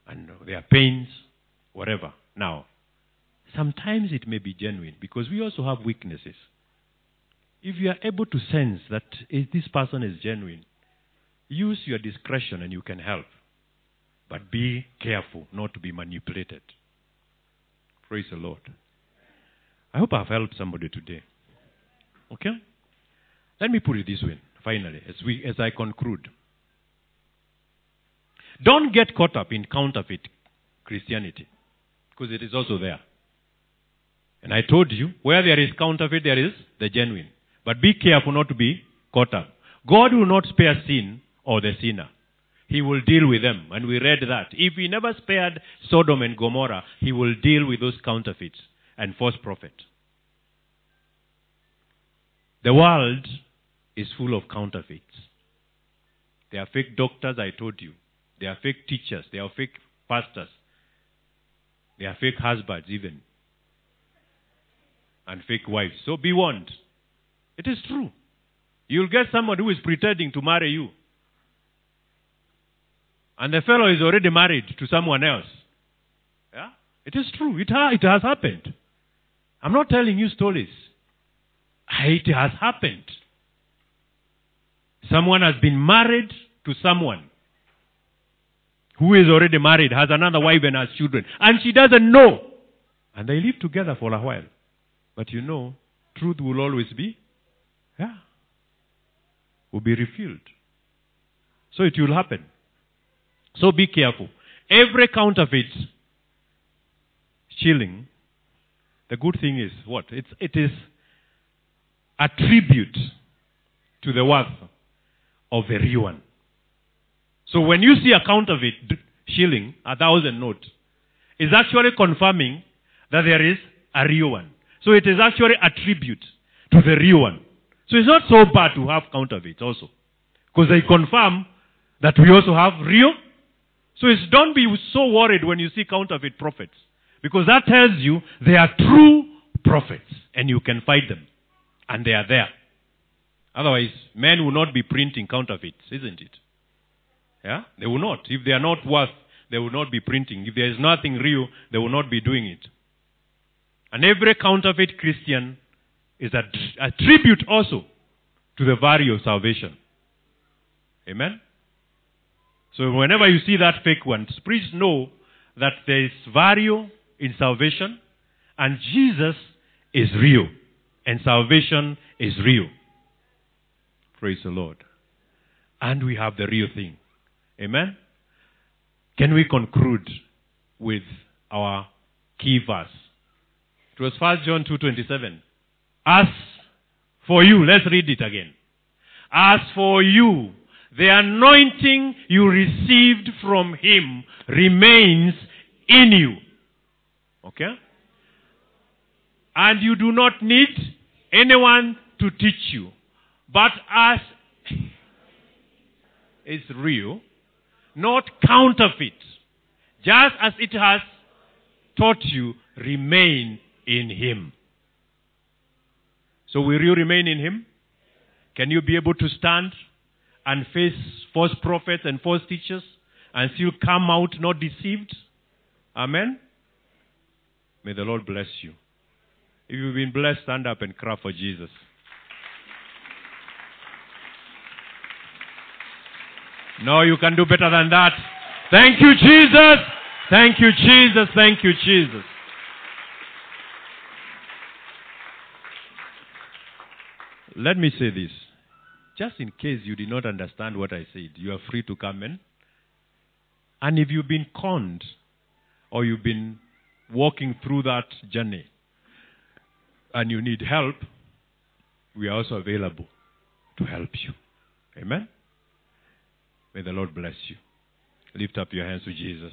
and their pains, whatever. Now, sometimes it may be genuine because we also have weaknesses. If you are able to sense that eh, this person is genuine, use your discretion and you can help. But be careful not to be manipulated. Praise the Lord. I hope I've helped somebody today. Okay? Let me put it this way, finally, as, we, as I conclude. Don't get caught up in counterfeit Christianity, because it is also there. And I told you, where there is counterfeit, there is the genuine. But be careful not to be caught up. God will not spare sin or the sinner. He will deal with them. And we read that. If he never spared Sodom and Gomorrah, he will deal with those counterfeits and false prophets. The world is full of counterfeits. There are fake doctors, I told you. There are fake teachers. There are fake pastors. There are fake husbands, even. And fake wives. So be warned. It is true. You'll get someone who is pretending to marry you. And the fellow is already married to someone else. Yeah? It is true. It, ha- it has happened. I'm not telling you stories. Ah, it has happened. Someone has been married to someone who is already married, has another wife and has children, and she doesn't know. And they live together for a while. But you know, truth will always be, yeah, will be revealed. So it will happen. So be careful. Every counterfeit shilling, the good thing is what? It's, it is a tribute to the worth of the real one. So when you see a counterfeit shilling, a thousand note, it's actually confirming that there is a real one. So it is actually a tribute to the real one. So it's not so bad to have counterfeits also. Because they confirm that we also have real. So it's don't be so worried when you see counterfeit prophets. Because that tells you they are true prophets and you can fight them. And they are there. Otherwise, men will not be printing counterfeits, isn't it? Yeah? They will not. If they are not worth, they will not be printing. If there is nothing real, they will not be doing it. And every counterfeit Christian is a, a tribute also to the value of salvation. Amen? So whenever you see that fake one, please know that there is value in salvation and Jesus is real and salvation is real. Praise the Lord. And we have the real thing. Amen? Can we conclude with our key verse? It was 1 John 2.27. As for you, let's read it again. As for you, the anointing you received from him remains in you. Okay? And you do not need anyone to teach you. But as is real, not counterfeit, just as it has taught you, remain in him. So will you remain in him? Can you be able to stand and face false prophets and false teachers and still come out not deceived? Amen? May the Lord bless you. If you've been blessed, stand up and cry for Jesus. No, you can do better than that. Thank you, Jesus. Thank you, Jesus. Thank you, Jesus. Let me say this. Just in case you did not understand what I said, you are free to come in. And if you've been conned or you've been walking through that journey and you need help, we are also available to help you. Amen? May the Lord bless you. Lift up your hands to Jesus.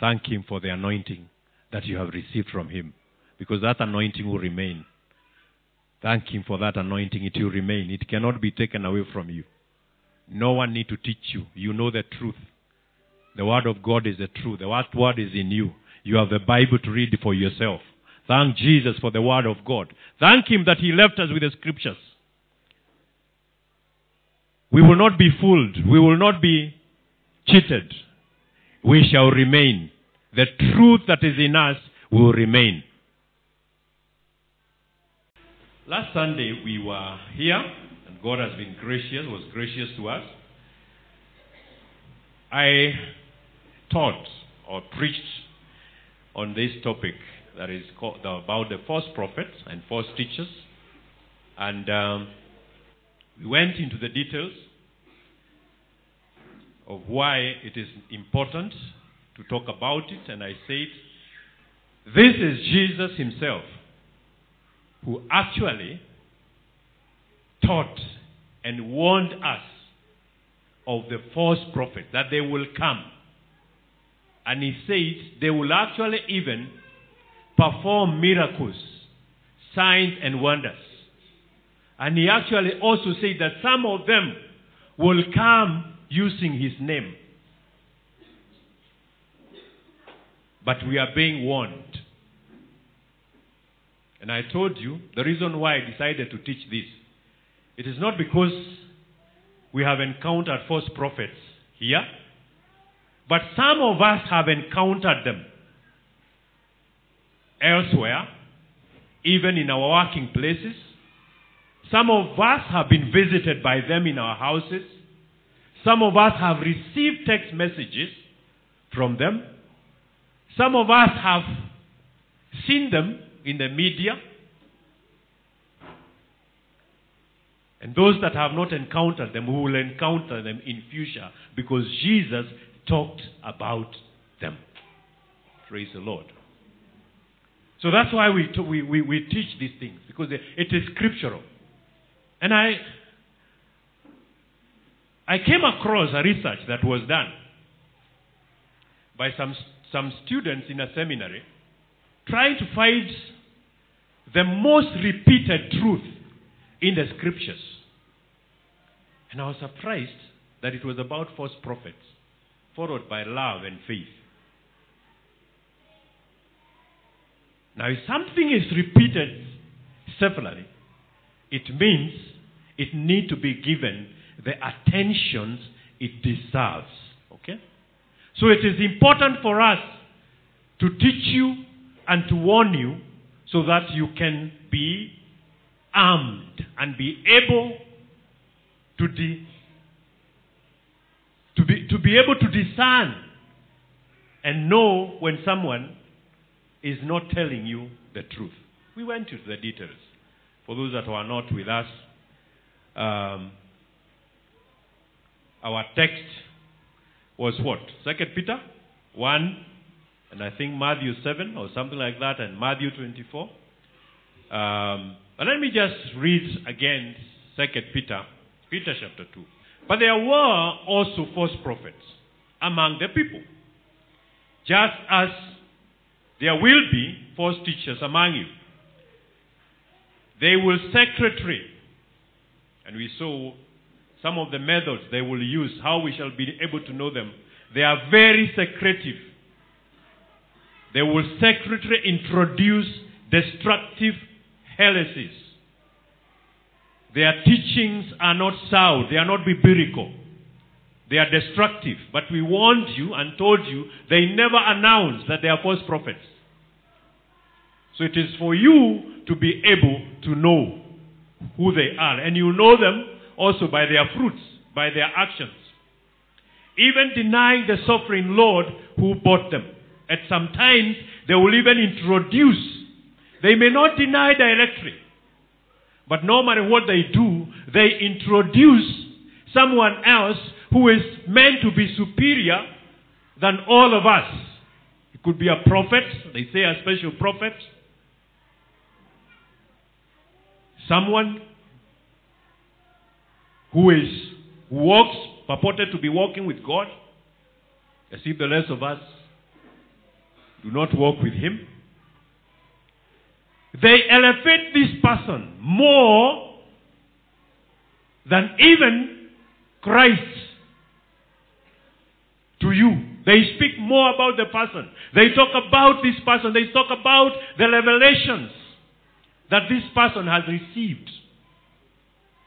Thank Him for the anointing that you have received from Him because that anointing will remain. Thank Him for that anointing. It will remain. It cannot be taken away from you. No one need to teach you. You know the truth. The Word of God is the truth. The last Word is in you. You have the Bible to read for yourself. Thank Jesus for the Word of God. Thank Him that He left us with the Scriptures. We will not be fooled. We will not be cheated. We shall remain. The truth that is in us will remain. Last Sunday we were here, and God has been gracious, was gracious to us. I taught or preached on this topic that is called, about the false prophets and false teachers. And um, we went into the details of why it is important to talk about it, and I said, This is Jesus Himself who actually taught and warned us of the false prophets that they will come. And He says they will actually even perform miracles, signs, and wonders. And he actually also said that some of them will come using his name. But we are being warned. And I told you the reason why I decided to teach this. It is not because we have encountered false prophets here, but some of us have encountered them elsewhere, even in our working places. Some of us have been visited by them in our houses. Some of us have received text messages from them. Some of us have seen them in the media. And those that have not encountered them, will encounter them in future because Jesus talked about them. Praise the Lord. So that's why we, we, we, we teach these things because it is scriptural. And I, I came across a research that was done by some, some students in a seminary trying to find the most repeated truth in the scriptures. And I was surprised that it was about false prophets, followed by love and faith. Now, if something is repeated severally, it means it needs to be given the attention it deserves. Okay? So it is important for us to teach you and to warn you so that you can be armed and be able to, de- to, be, to be able to discern and know when someone is not telling you the truth. We went into the details. For those that were not with us, um, our text was what? Second Peter 1, and I think Matthew 7 or something like that, and Matthew 24. Um, but let me just read again Second Peter, Peter chapter 2. But there were also false prophets among the people, just as there will be false teachers among you. They will secretary, and we saw some of the methods they will use, how we shall be able to know them. They are very secretive. They will secretly introduce destructive heresies. Their teachings are not sound, they are not biblical. They are destructive. But we warned you and told you they never announce that they are false prophets. So it is for you to be able to know who they are. And you know them also by their fruits, by their actions. Even denying the sovereign Lord who bought them. At some times, they will even introduce. They may not deny directly. But normally, what they do, they introduce someone else who is meant to be superior than all of us. It could be a prophet, they say a special prophet. Someone who is who walks, purported to be walking with God, as if the rest of us do not walk with Him. They elevate this person more than even Christ to you. They speak more about the person. They talk about this person. They talk about the revelations that this person has received.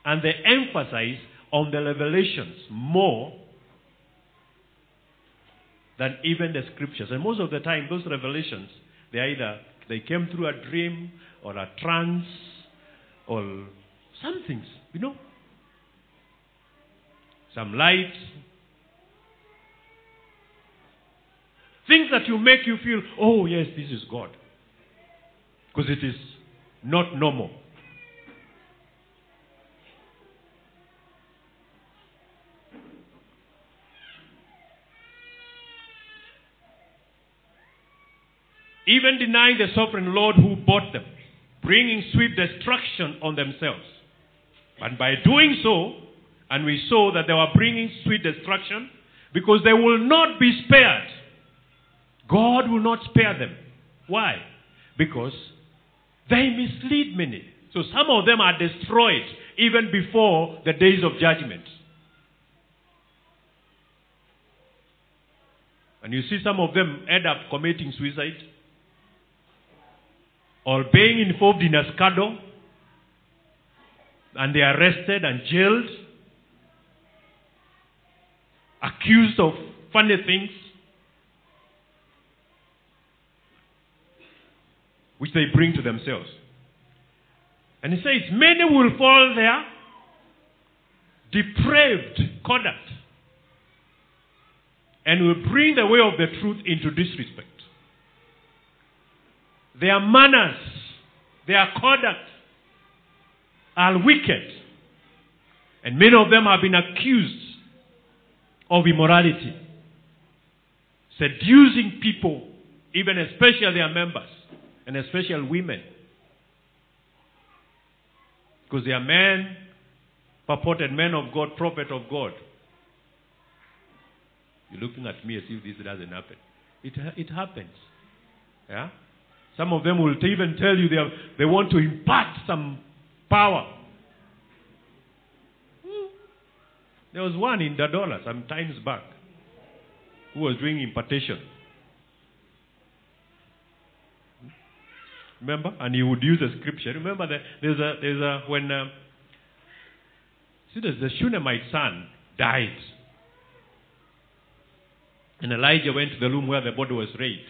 And they emphasize on the revelations more than even the scriptures. And most of the time, those revelations, they either they came through a dream or a trance or some things, you know. Some light. Things that you make you feel, oh yes, this is God. Because it is not normal. Even denying the sovereign Lord who bought them, bringing swift destruction on themselves. And by doing so, and we saw that they were bringing swift destruction, because they will not be spared. God will not spare them. Why? Because they mislead many. So some of them are destroyed even before the days of judgment. And you see some of them end up committing suicide or being involved in a scandal and they are arrested and jailed, accused of funny things, which they bring to themselves. And he says, Many will fall there, depraved conduct, and will bring the way of the truth into disrespect. Their manners, their conduct are wicked. And many of them have been accused of immorality, seducing people, even especially their members, and especially women. Because they are men, purported men of God, prophet of God. You're looking at me as if this doesn't happen. It, it happens. Yeah? Some of them will even tell you they, have, they want to impart some power. There was one in Dandora some times back who was doing impartation. Remember? And he would use a scripture. Remember that there's a there's a when uh, see there's the Shunammite son died. And Elijah went to the room where the body was laid.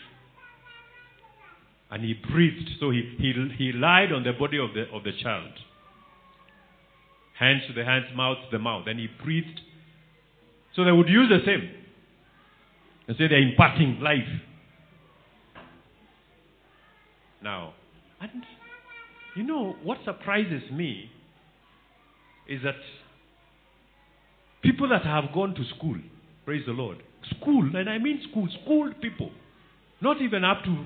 And he breathed. So he, he, he lied on the body of the, of the child. Hands to the hands, mouth to the mouth. And he breathed. So they would use the same. And say they're imparting life. Now, and you know what surprises me is that people that have gone to school, praise the Lord, school, and I mean school, schooled people, not even up to,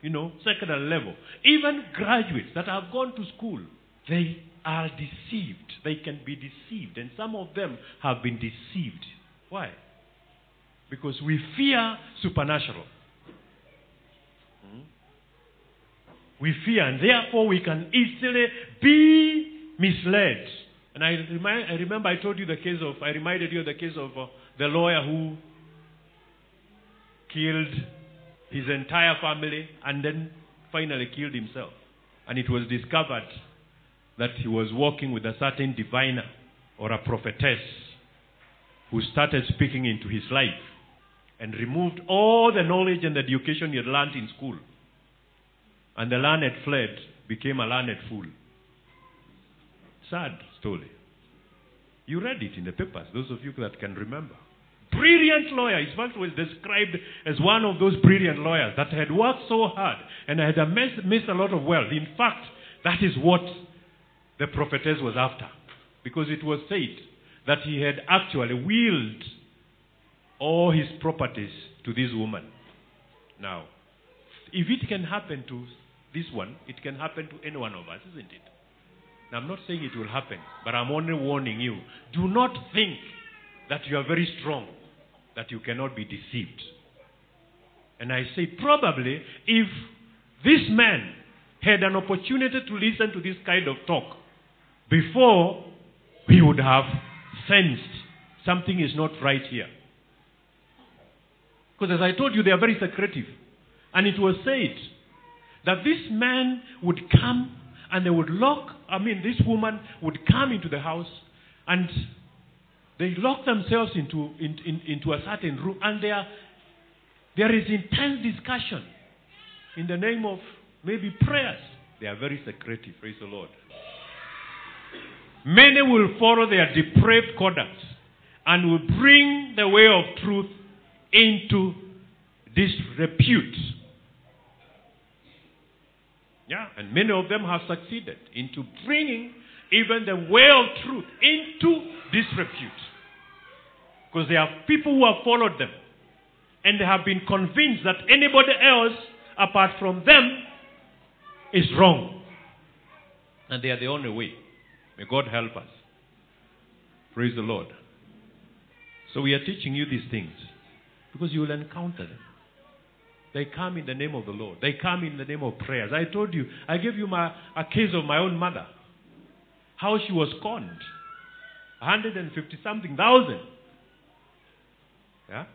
you know, secondary level, even graduates that have gone to school, they are deceived. They can be deceived, and some of them have been deceived. Why? Because we fear supernatural. Hmm? We fear, and therefore we can easily be misled. And I, remind, I remember I told you the case of, I reminded you of the case of uh, the lawyer who killed his entire family and then finally killed himself. And it was discovered that he was working with a certain diviner or a prophetess who started speaking into his life and removed all the knowledge and education he had learned in school. And the learned fled, became a learned fool. Sad story. You read it in the papers, those of you that can remember. Brilliant lawyer. His fact was described as one of those brilliant lawyers that had worked so hard and had missed, missed a lot of wealth. In fact, that is what the prophetess was after. Because it was said that he had actually willed all his properties to this woman. Now, if it can happen to this one, it can happen to any one of us, isn't it? Now, I'm not saying it will happen, but I'm only warning you. Do not think that you are very strong, that you cannot be deceived. And I say, probably, if this man had an opportunity to listen to this kind of talk before, he would have sensed something is not right here. Because as I told you, they are very secretive. And it was said that this man would come and they would lock, I mean, this woman would come into the house and they lock themselves into, in, in, into a certain room and there, there is intense discussion in the name of maybe prayers. They are very secretive, praise the Lord. Many will follow their depraved conduct and will bring the way of truth into disrepute. Yeah, and many of them have succeeded into bringing even the way of truth into disrepute. Because there are people who have followed them and they have been convinced that anybody else apart from them is wrong. And they are the only way. May God help us. Praise the Lord. So we are teaching you these things because you will encounter them. They come in the name of the Lord. They come in the name of prayers. I told you, I gave you my, a case of my own mother. How she was conned. 150 something thousand. Yeah?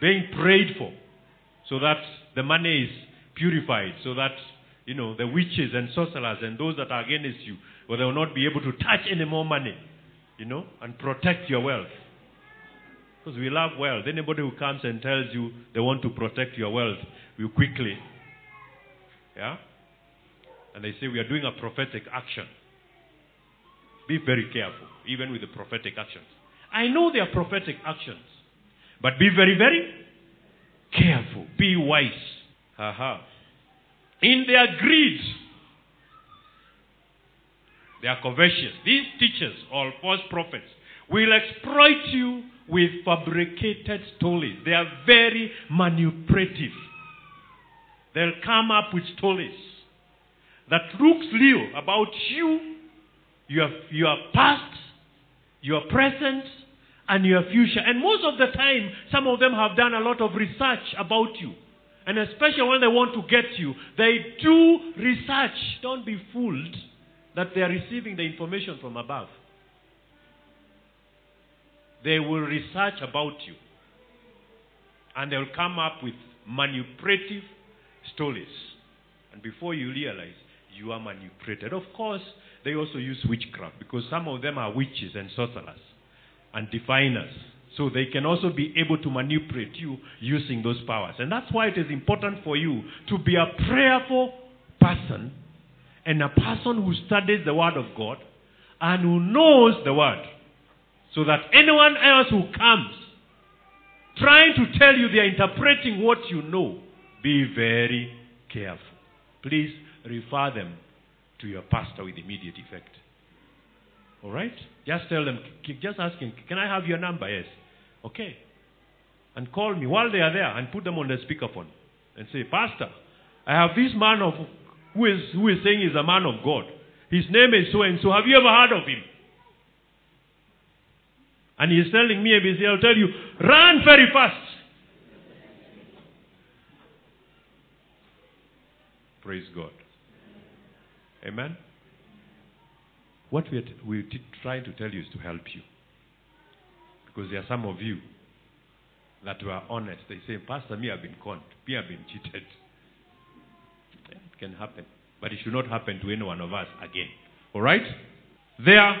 Being prayed for so that the money is purified, so that, you know, the witches and sorcerers and those that are against you, well, they will not be able to touch any more money, you know, and protect your wealth. Because we love wealth. Anybody who comes and tells you they want to protect your wealth will quickly, yeah? And they say we are doing a prophetic action. Be very careful, even with the prophetic actions. I know they are prophetic actions, but be very, very careful. Be wise. Aha. In their greed, they are covetous. These teachers or false prophets will exploit you with fabricated stories. They are very manipulative. They'll come up with stories that looks real about you, your, your past, your present, and your future. And most of the time, some of them have done a lot of research about you. And especially when they want to get you, they do research. Don't be fooled that they are receiving the information from above. They will research about you. And they'll come up with manipulative stories. And before you realize, you are manipulated. Of course, they also use witchcraft because some of them are witches and sorcerers and diviners. So they can also be able to manipulate you using those powers. And that's why it is important for you to be a prayerful person and a person who studies the Word of God and who knows the Word. So that anyone else who comes trying to tell you they are interpreting what you know, be very careful. Please refer them to your pastor with immediate effect. All right? Just tell them, just ask him, can I have your number? Yes. Okay. And call me while they are there and put them on the speakerphone and say, Pastor, I have this man of who is who is saying he's a man of God. His name is so and so. Have you ever heard of him? And he's telling me ABC, I'll tell you, run very fast. Praise God. Amen. What we are, t- trying to tell you is to help you. Because there are some of you that were honest. They say, Pastor, me have been conned. Me have been cheated. Yeah, it can happen. But it should not happen to any one of us again. All right? Their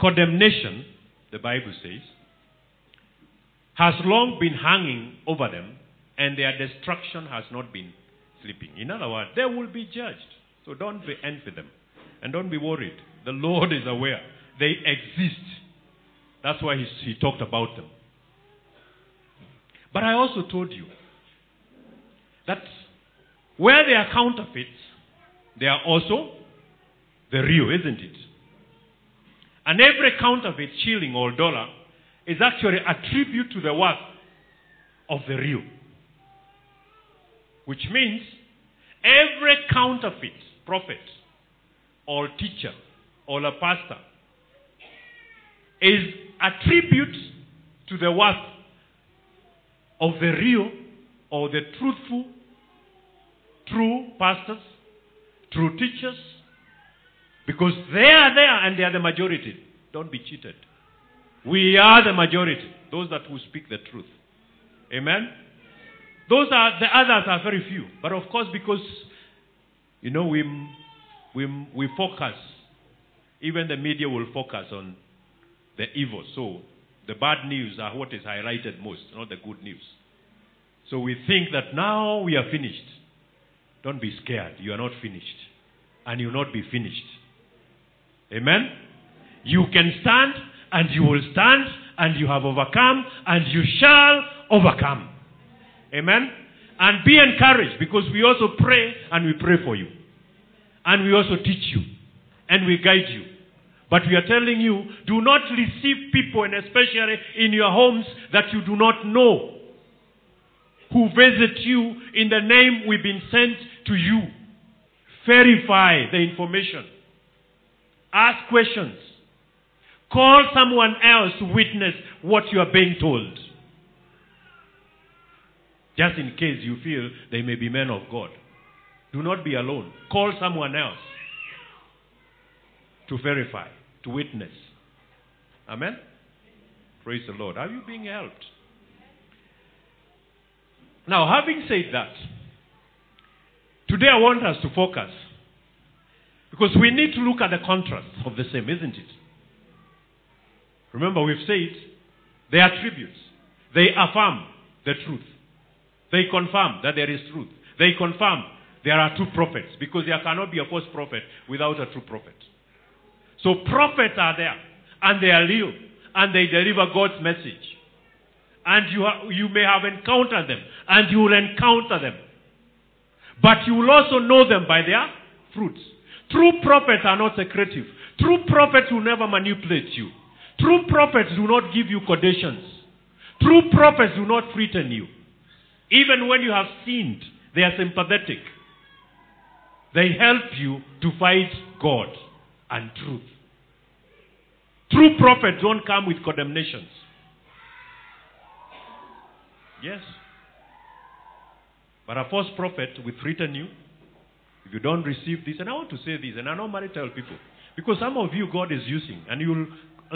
condemnation, the Bible says, has long been hanging over them, and their destruction has not been sleeping. In other words, they will be judged. So don't be envy them. And don't be worried. The Lord is aware. They exist. That's why he, he talked about them. But I also told you that where they are counterfeits, there are also the real, isn't it? And every counterfeit shilling or dollar is actually a tribute to the worth of the real. Which means every counterfeit prophet or teacher or a pastor is a tribute to the worth of the real or the truthful, true pastors, true teachers, because they are there and they are the majority. Don't be cheated. We are the majority, those that will speak the truth. Amen? Those are, the others are very few. But of course, because, you know, we, we, we focus, even the media will focus on the evil. So the bad news are what is highlighted most, not the good news. So we think that now we are finished. Don't be scared. You are not finished. And you will not be finished. Amen? You can stand and you will stand and you have overcome and you shall overcome. Amen? And be encouraged because we also pray and we pray for you. And we also teach you. And we guide you. But we are telling you, do not receive people, and especially in your homes, that you do not know, who visit you in the name we've been sent to you. Verify the information. Ask questions. Call someone else to witness what you are being told. Just in case you feel they may be men of God. Do not be alone. Call someone else to verify, to witness. Amen? Praise the Lord. Are you being helped? Now, having said that, today I want us to focus because we need to look at the contrast of the same, isn't it? Remember, we've said they are tributes, they affirm the truth, they confirm that there is truth, they confirm there are two prophets because there cannot be a false prophet without a true prophet. So, prophets are there and they are real and they deliver God's message. And you, ha- you may have encountered them and you will encounter them. But you will also know them by their fruits. True prophets are not secretive. True prophets will never manipulate you. True prophets do not give you conditions. True prophets do not threaten you. Even when you have sinned, they are sympathetic. They help you to fight God and truth. True prophets don't come with condemnations. Yes. But a false prophet will threaten you if you don't receive this. And I want to say this, and I normally tell people, because some of you God is using, and He will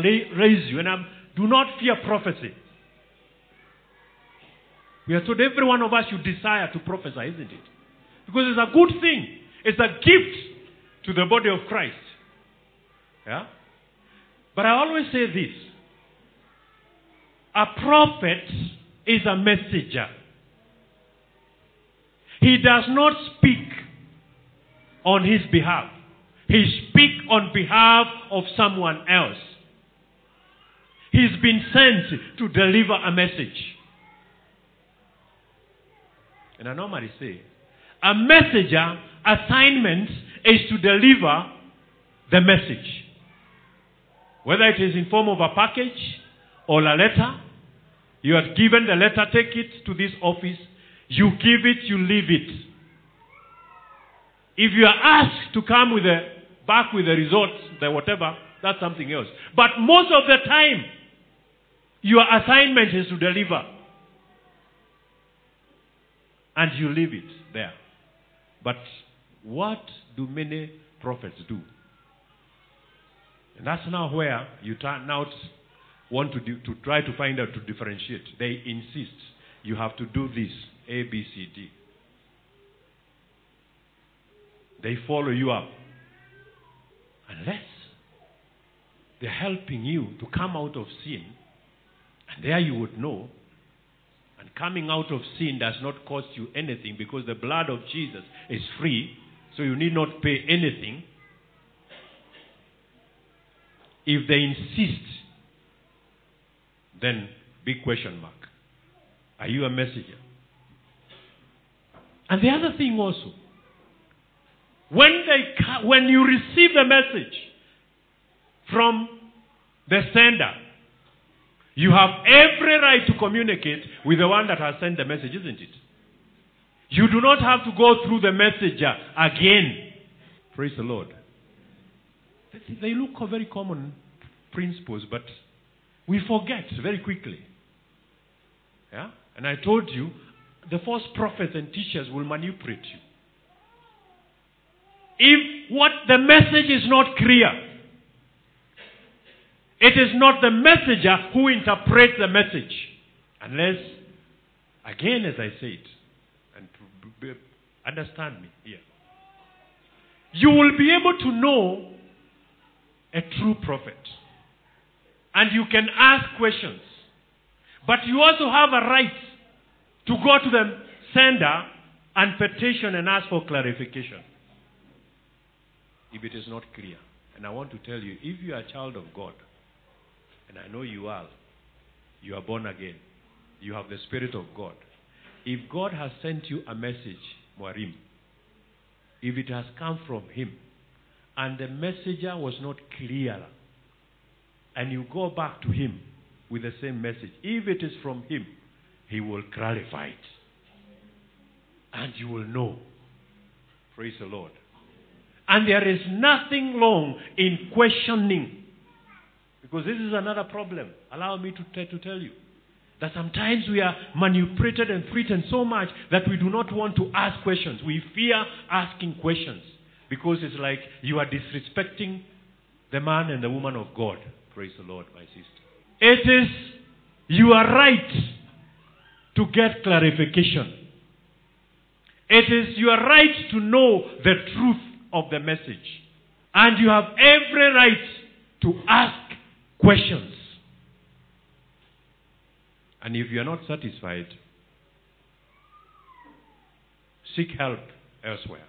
raise you. And I'm, do not fear prophecy. We are told every one of us should desire to prophesy, isn't it? Because it's a good thing. It's a gift to the body of Christ. Yeah? But I always say this a prophet is a messenger. He does not speak on his behalf. He speaks on behalf of someone else. He's been sent to deliver a message. And I normally say, a messenger assignment is to deliver the message. Whether it is in form of a package or a letter, you are given the letter, take it to this office, you give it, you leave it. If you are asked to come with a back with the results, the whatever, that's something else. But most of the time, your assignment is to deliver. And you leave it there. But what do many prophets do? And that's now where you turn out want to do, to try to find out to differentiate. They insist you have to do this A, B, C, D. They follow you up. Unless they're helping you to come out of sin, and there you would know. Coming out of sin does not cost you anything because the blood of Jesus is free, so you need not pay anything. If they insist, then big question mark. Are you a messenger? And the other thing also, when they when you receive the message from the sender, you have every right to communicate with the one that has sent the message, isn't it? You do not have to go through the messenger again. Praise the Lord. They look very common principles, but we forget very quickly. Yeah? And I told you, the false prophets and teachers will manipulate you. If what the message is not clear, it is not the messenger who interprets the message. Unless, again, as I said, and understand me here, you will be able to know a true prophet. And you can ask questions. But you also have a right to go to the sender and petition and ask for clarification. If it is not clear. And I want to tell you, if you are a child of God, and I know you are, you are born again, you have the Spirit of God. If God has sent you a message, Moarim, if it has come from Him, and the messenger was not clear, and you go back to Him with the same message, if it is from Him, He will clarify it. And you will know. Praise the Lord. And there is nothing wrong in questioning. Because this is another problem. Allow me to, t- to tell you. That sometimes we are manipulated and threatened so much that we do not want to ask questions. We fear asking questions because it's like you are disrespecting the man and the woman of God. Praise the Lord, my sister. It is your right to get clarification. It is your right to know the truth of the message. And you have every right to ask questions. And if you are not satisfied, seek help elsewhere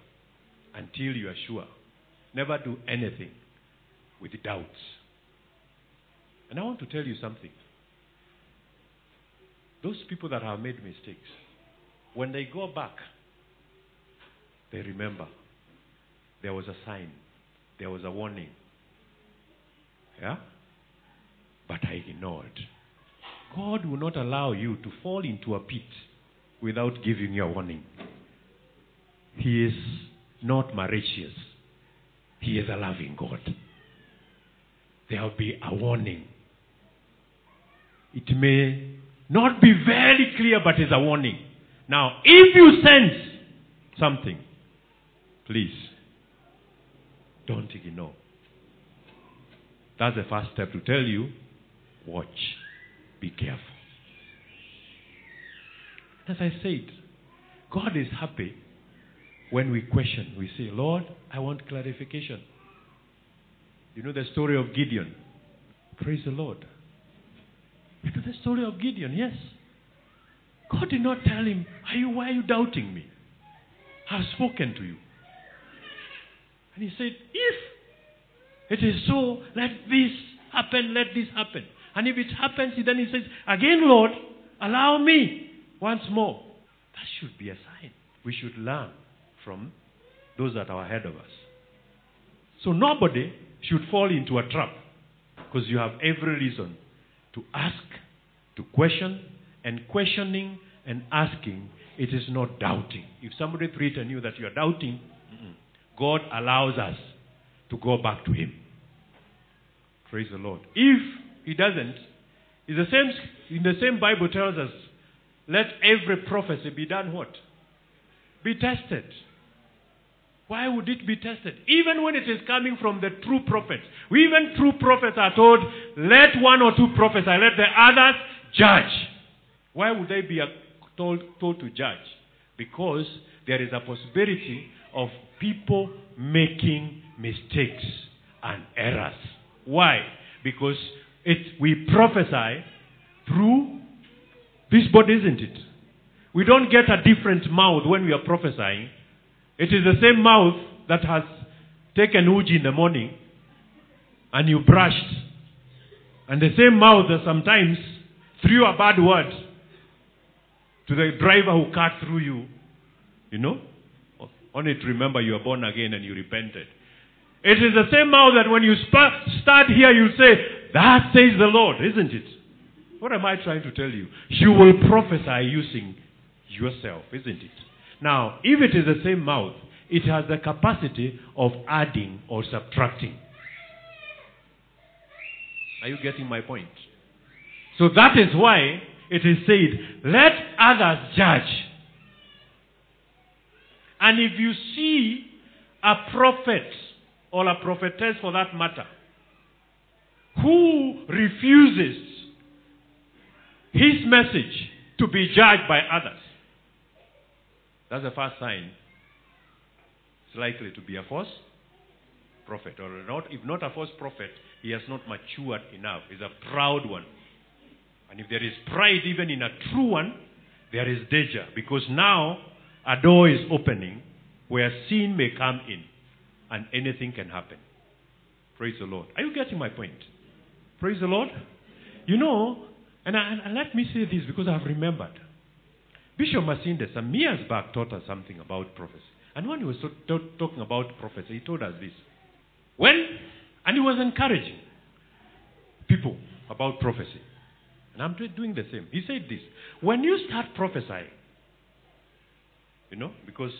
until you are sure. Never do anything with doubts. And I want to tell you something. Those people that have made mistakes, when they go back, they remember there was a sign, there was a warning. Yeah? But I ignored. God will not allow you to fall into a pit without giving you a warning. He is not malicious. He is a loving God. There will be a warning. It may not be very clear, but it's a warning. Now, if you sense something, please don't ignore. That's the first step to tell you watch, be careful. As I said, God is happy when we question. We say, Lord, I want clarification. You know the story of Gideon. Praise the Lord. You know the story of Gideon, yes. God did not tell him, are you, Why are you doubting me? I've spoken to you. And he said, If it is so, let this happen, let this happen. And if it happens, then he says, Again, Lord, allow me once more. That should be a sign. We should learn from those that are ahead of us. So nobody should fall into a trap because you have every reason to ask, to question, and questioning and asking, it is not doubting. If somebody threatens you that you are doubting, God allows us to go back to Him. Praise the Lord. If He doesn't, it's the same in the same Bible tells us, let every prophecy be done what? Be tested. Why would it be tested? Even when it is coming from the true prophets. Even true prophets are told, let one or two prophesy, let the others judge. Why would they be uh, told, told to judge? Because there is a possibility of people making mistakes and errors. Why? Because we prophesy through this body, isn't it? We don't get a different mouth when we are prophesying. It is the same mouth that has taken uji in the morning and you brushed. And the same mouth that sometimes threw a bad word to the driver who cut through you. You know? Only to remember you are born again and you repented. It is the same mouth that when you start here, you say, That says the Lord, isn't it? What am I trying to tell you? You will prophesy using yourself, isn't it? Now, if it is the same mouth, it has the capacity of adding or subtracting. Are you getting my point? So that is why it is said, let others judge. And if you see a prophet or a prophetess for that matter who refuses his message to be judged by others, that's the first sign. It's likely to be a false prophet, or not, if not a false prophet, he has not matured enough. He's a proud one. And if there is pride even in a true one, there is danger because now a door is opening where sin may come in and anything can happen. Praise the Lord. Are you getting my point? Praise the Lord. You know, and, I, and let me say this because I've remembered. Bishop Masinde, some years back, taught us something about prophecy. And when he was talking about prophecy, he told us this. When, and he was encouraging people about prophecy. And I'm doing the same. He said this When you start prophesying, you know, because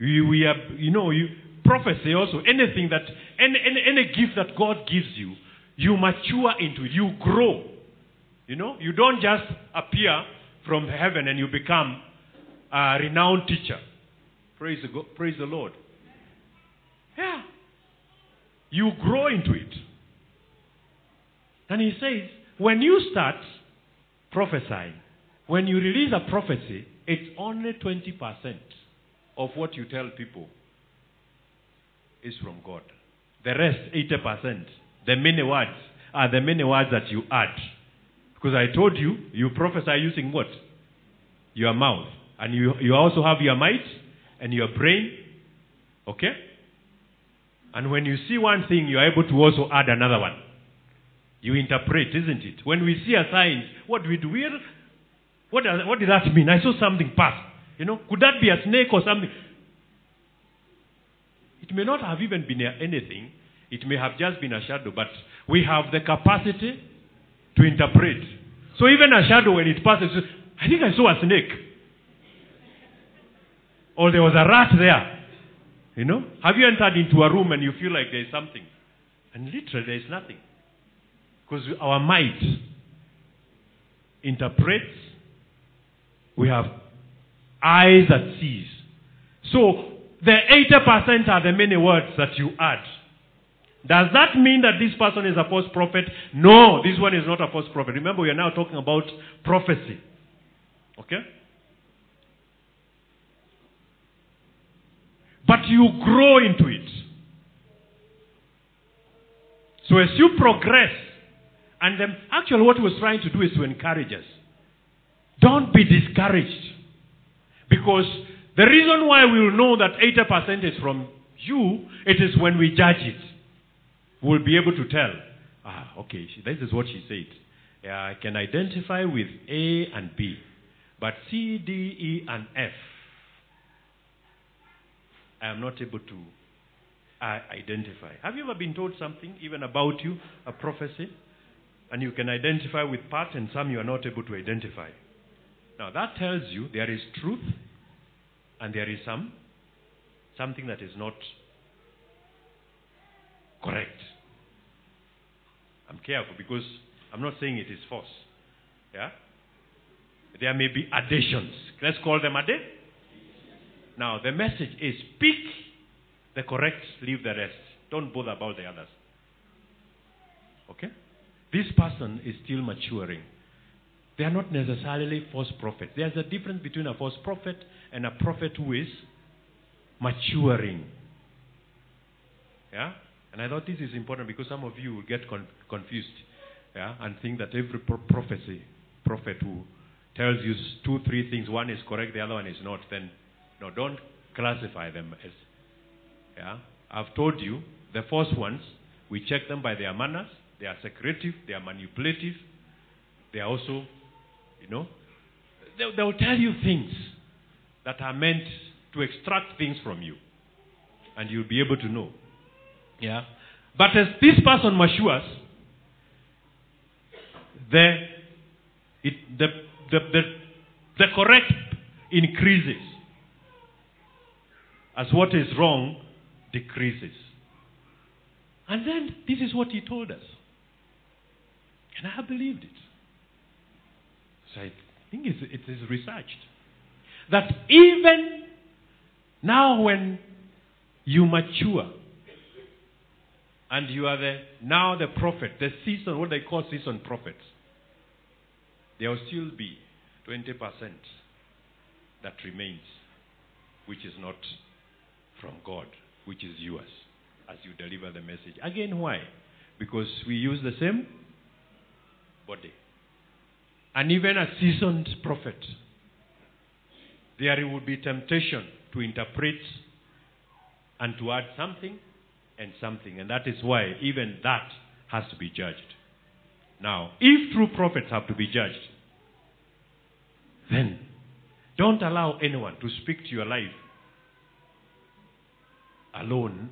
we, we are, you know, you, prophecy also, anything that, any, any, any gift that God gives you, you mature into it, you grow You know, you don't just appear from heaven and you become a renowned teacher. Praise the, God, praise the Lord. Yeah. You grow into it. And he says, when you start prophesying, when you release a prophecy, it's only 20% of what you tell people is from God. The rest, 80%, the many words, are the many words that you add. Because I told you, you prophesy using what? Your mouth. And you, you also have your might and your brain. Okay? And when you see one thing, you are able to also add another one. You interpret, isn't it? When we see a sign, what do we do? We are, what, does, what does that mean? I saw something pass. You know, could that be a snake or something? It may not have even been anything. It may have just been a shadow, but we have the capacity to interpret. So even a shadow, when it passes, I think I saw a snake. Or there was a rat there. You know? Have you entered into a room and you feel like there is something? And literally there is nothing. Because our might interprets. We have eyes that sees. So the 80% are the many words that you add. Does that mean that this person is a false prophet? No, this one is not a false prophet. Remember, we are now talking about prophecy. Okay? But you grow into it. So as you progress, and then actually what was trying to do is to encourage us. Don't be discouraged. Because the reason why we will know that 80% is from you, it is when we judge it. We'll be able to tell, ah, okay, she- this is what she said. I can identify with A and B. But C, D, E, and F, I am not able to uh, identify. Have you ever been told something, even about you, a prophecy, and you can identify with part and some you are not able to identify? Now that tells you there is truth and there is some something that is not correct. I'm careful because I'm not saying it is false. Yeah? There may be additions. Let's call them additions. Now the message is speak the correct, leave the rest. Don't bother about the others. Okay? This person is still maturing. They are not necessarily false prophets. There's a difference between a false prophet and a prophet who is maturing. Yeah? And I thought this is important because some of you will get con- confused yeah? and think that every pro- prophecy, prophet who tells you two, three things, one is correct, the other one is not, then no, don't classify them as. Yeah? I've told you, the false ones, we check them by their manners. They are secretive, they are manipulative, they are also, you know, they, they will tell you things that are meant to extract things from you. And you'll be able to know. Yeah. But as this person matures, the, it, the, the, the, the correct increases as what is wrong decreases. And then this is what he told us. And I have believed it. So I think it's, it is researched. That even now, when you mature, and you are the now the prophet, the season, what they call season prophets, there will still be 20% that remains, which is not from God, which is yours, as you deliver the message. Again, why? Because we use the same body. And even a seasoned prophet, there would be temptation to interpret and to add something and something. And that is why even that has to be judged. Now, if true prophets have to be judged, then don't allow anyone to speak to your life alone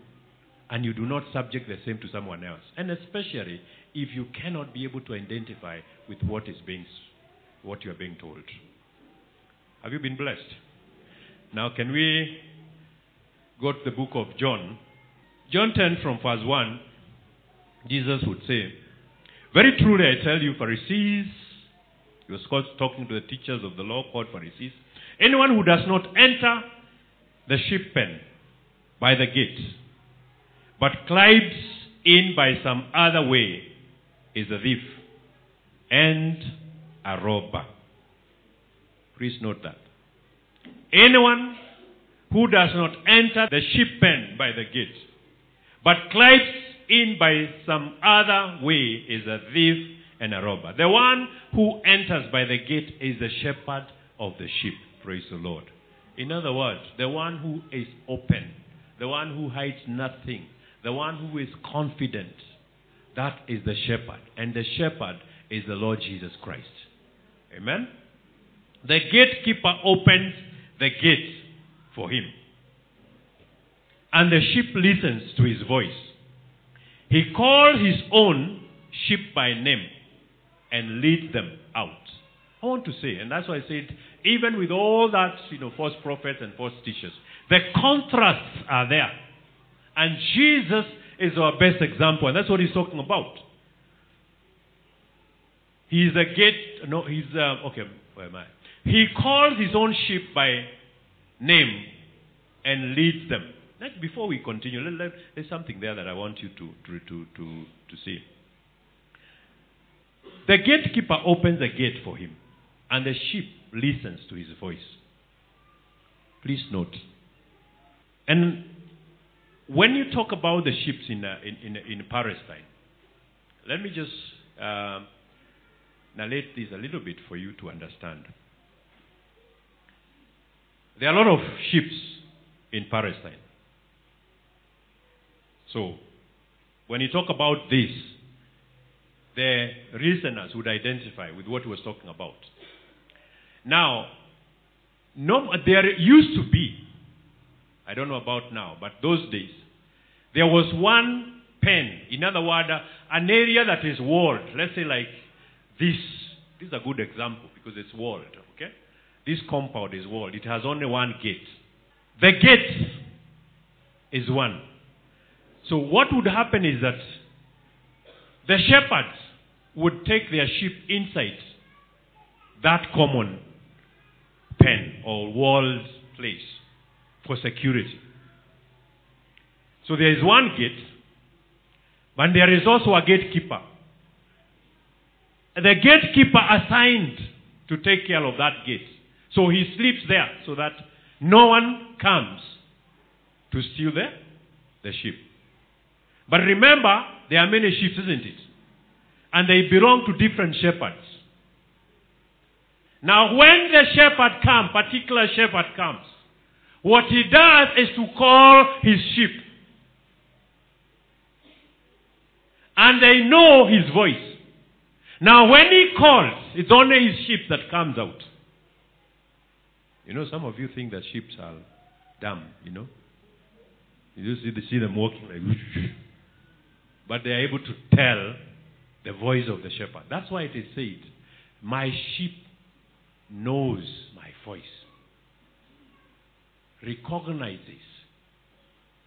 and you do not subject the same to someone else. And especially if you cannot be able to identify with what is being what you are being told. Have you been blessed? Now can we go to the book of John? John 10 from verse 1, Jesus would say, Very truly I tell you, Pharisees He was talking to the teachers of the law called Pharisees. Anyone who does not enter the sheep pen by the gate, but climbs in by some other way, is a thief and a robber. Please note that. Anyone who does not enter the sheep pen by the gate, but climbs in by some other way is a thief and a robber. The one who enters by the gate is the shepherd of the sheep. Praise the Lord. In other words, the one who is open, the one who hides nothing, the one who is confident, that is the shepherd. And the shepherd is the Lord Jesus Christ. Amen? The gatekeeper opens the gate for him. And the sheep listens to his voice. He calls his own sheep by name and leads them out. I want to say, and that's why I said, even with all that, you know, false prophets and false teachers, the contrasts are there. And Jesus is our best example, and that's what he's talking about. He's a gate, no, he's, uh, okay, where am I? He calls his own sheep by name and leads them. Before we continue, let, let- there's something there that I want you to, to, to, to, to see. The gatekeeper opens the gate for him, and the sheep listens to his voice. Please note. And when you talk about the sheep in, uh, in, in, in Palestine, let me just uh, narrate this a little bit for you to understand. There are a lot of sheep in Palestine. So, when you talk about this, the listeners would identify with what he was talking about. Now, no, there used to be, I don't know about now, but those days, there was one pen. In other words, an area that is walled. Let's say like this. This is a good example because it's walled. Okay, this compound is walled. It has only one gate. The gate is one. So what would happen is that the shepherds would take their sheep inside that common pen or walled place for security. So there is one gate, but there is also a gatekeeper. The gatekeeper assigned to take care of that gate. So he sleeps there so that no one comes to steal the, the sheep. But remember, there are many sheep, isn't it? And they belong to different shepherds. Now, when the shepherd comes, particular shepherd comes, what he does is to call his sheep. And they know his voice. Now, when he calls, it's only his sheep that comes out. You know, some of you think that sheep are dumb, you know. You just see, them walking like, but they are able to tell the voice of the shepherd. That's why it is said, My sheep knows my voice, recognizes.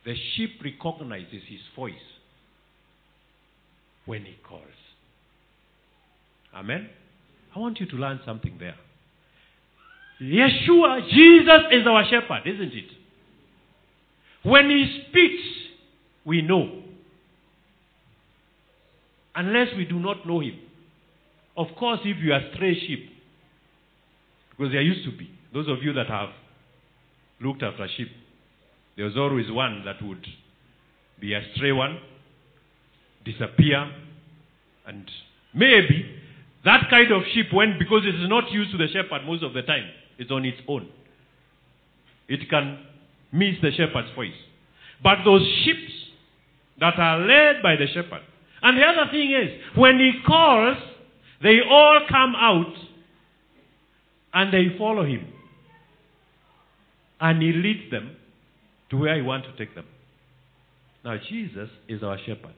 The sheep recognizes his voice when he calls. Amen? I want you to learn something there. Yeshua, Jesus is our shepherd, isn't it? When he speaks, we know. Unless we do not know him. Of course, if you are stray sheep, because there used to be, those of you that have looked after sheep, there was always one that would be a stray one, disappear, and maybe that kind of sheep, when because it is not used to the shepherd most of the time, it's on its own. It can miss the shepherd's voice. But those sheep that are led by the shepherd. And the other thing is, when he calls, they all come out and they follow him. And he leads them to where he wants to take them. Now, Jesus is our shepherd.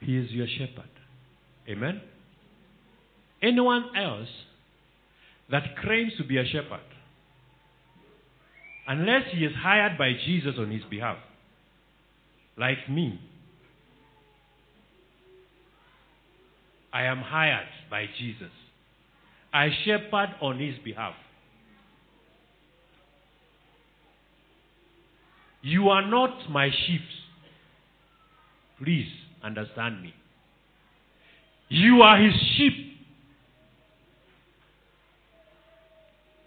He is your shepherd. Amen? Anyone else that claims to be a shepherd, unless he is hired by Jesus on his behalf, like me, I am hired by Jesus I shepherd on his behalf. You are not my sheep. Please understand me. You are his sheep.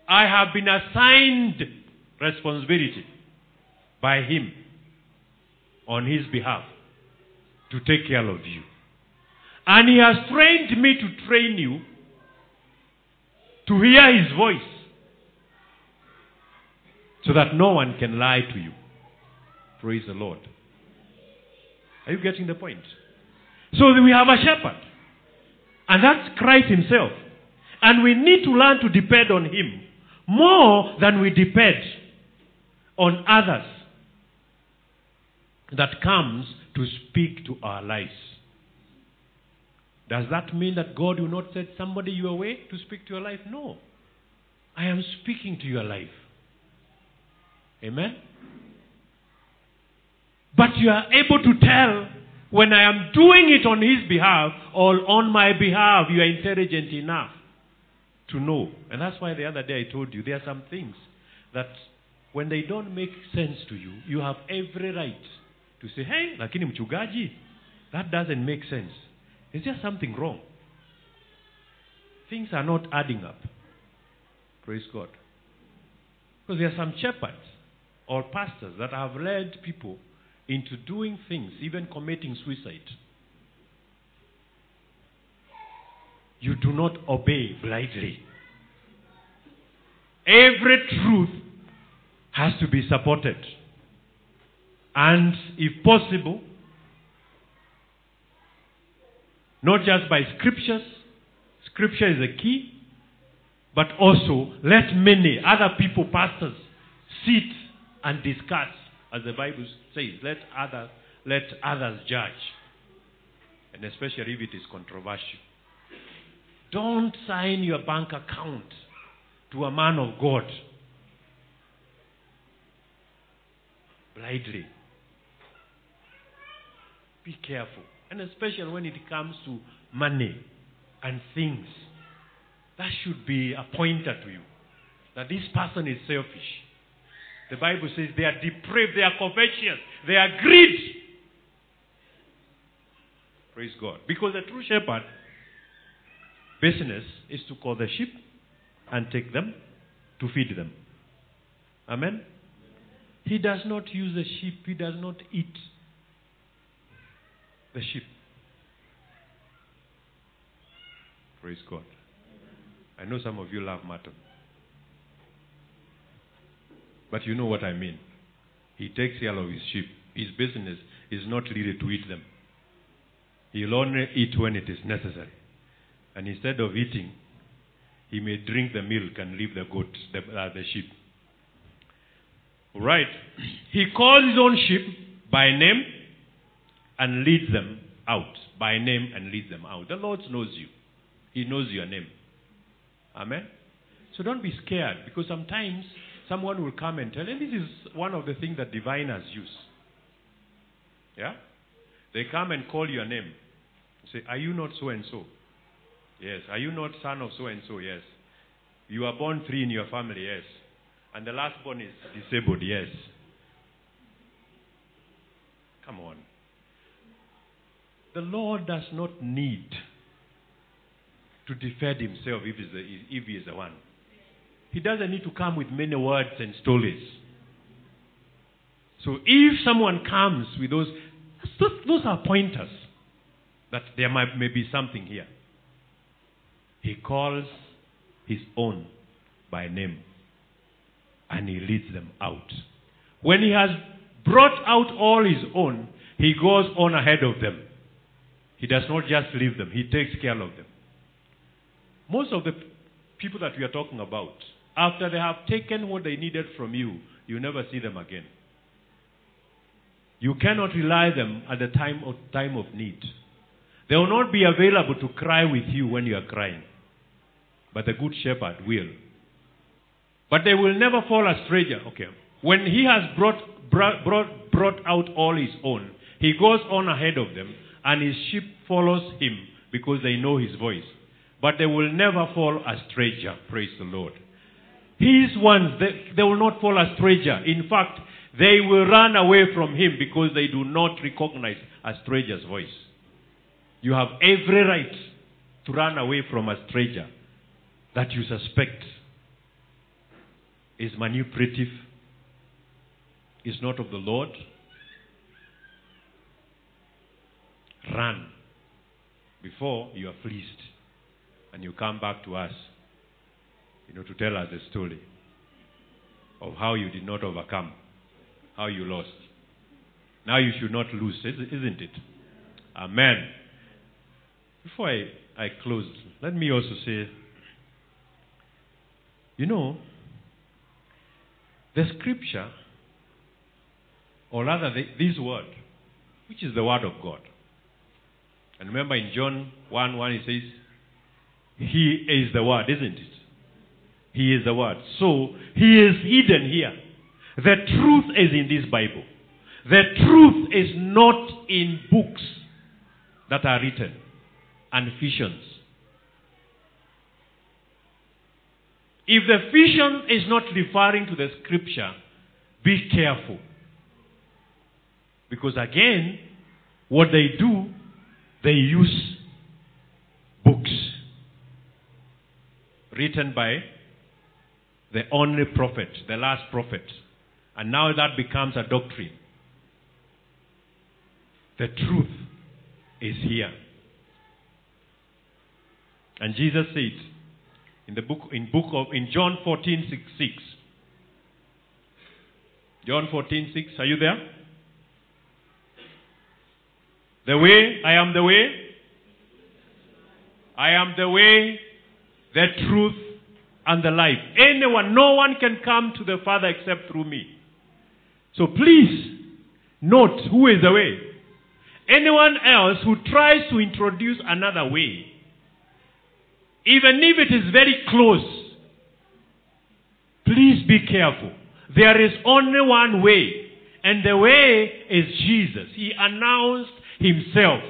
I have been assigned responsibility by him on his behalf to take care of you. And he has trained me to train you to hear his voice so that no one can lie to you. Praise the Lord. Are you getting the point? So we have a shepherd. And that's Christ himself. And we need to learn to depend on him more than we depend on others that comes to speak to our lives. Does that mean that God will not send somebody your way to speak to your life? No. I am speaking to your life. Amen? But you are able to tell when I am doing it on His behalf or on my behalf, you are intelligent enough to know. And that's why the other day I told you there are some things that when they don't make sense to you, you have every right to say, hey, lakini mchungaji, that doesn't make sense. Is there something wrong? Things are not adding up. Praise God. Because there are some shepherds or pastors that have led people into doing things, even committing suicide. You do not obey blindly. Every truth has to be supported. And if possible, not just by scriptures, scripture is a key, but also let many other people, pastors, sit and discuss, as the Bible says, let others let others judge. And especially if it is controversial. Don't sign your bank account to a man of God blindly. Be careful. And especially when it comes to money and things. That should be a pointer to you. That this person is selfish. The Bible says they are depraved, they are covetous, they are greedy. Praise God. Because the true shepherd business is to call the sheep and take them to feed them. Amen? He does not use the sheep, he does not eat the sheep. Praise God. I know some of you love mutton. But you know what I mean. He takes care of his sheep. His business is not really to eat them. He'll only eat when it is necessary. And instead of eating, he may drink the milk and leave the goat, the, uh, the sheep. Right. He calls his own sheep by name and leads them out. By name and leads them out. The Lord knows you. He knows your name. Amen. So don't be scared because sometimes someone will come and tell, and this is one of the things that diviners use. Yeah? They come and call your name. Say, Are you not so and so? Yes. Are you not son of so and so? Yes. You are born three in your family? Yes. And the last born is disabled? Yes. Come on. The Lord does not need to defend himself if he is the one. He doesn't need to come with many words and stories. So if someone comes with those, those are pointers that there might may be something here. He calls his own by name and he leads them out. When he has brought out all his own, he goes on ahead of them. He does not just leave them, he takes care of them. Most of the people that we are talking about, after they have taken what they needed from you, you never see them again. You cannot rely them at the time of, time of need. They will not be available to cry with you when you are crying. But the good shepherd will. But they will never fall a stranger. Okay. When he has brought, brought, brought out all his own, he goes on ahead of them, and his sheep follows him because they know his voice. but they will never fall a stranger. Praise the Lord. His ones, they, they will not fall a stranger. In fact, they will run away from him because they do not recognize a stranger's voice. You have every right to run away from a stranger that you suspect is manipulative, is not of the Lord. Run before you are fleeced and you come back to us, you know, to tell us the story of how you did not overcome, how you lost. Now you should not lose, isn't it? Amen. Before I, I close, let me also say, you know, the scripture, or rather the, this word, which is the word of God. And remember in John 1 1 it says, He is the word, isn't it? He is the word. So he is hidden here. The truth is in this Bible. The truth is not in books that are written and visions. If the vision is not referring to the scripture, be careful. Because again, what they do, they use books written by the only prophet, the last prophet. And now that becomes a doctrine. The truth is here. And Jesus said in the book in book of in John 14 6, 6 John 14 6 are you there? The way, I am the way. I am the way, the truth, and the life. Anyone, no one can come to the Father except through me. So please note who is the way. Anyone else who tries to introduce another way, even if it is very close, please be careful. There is only one way, and the way is Jesus. He announced himself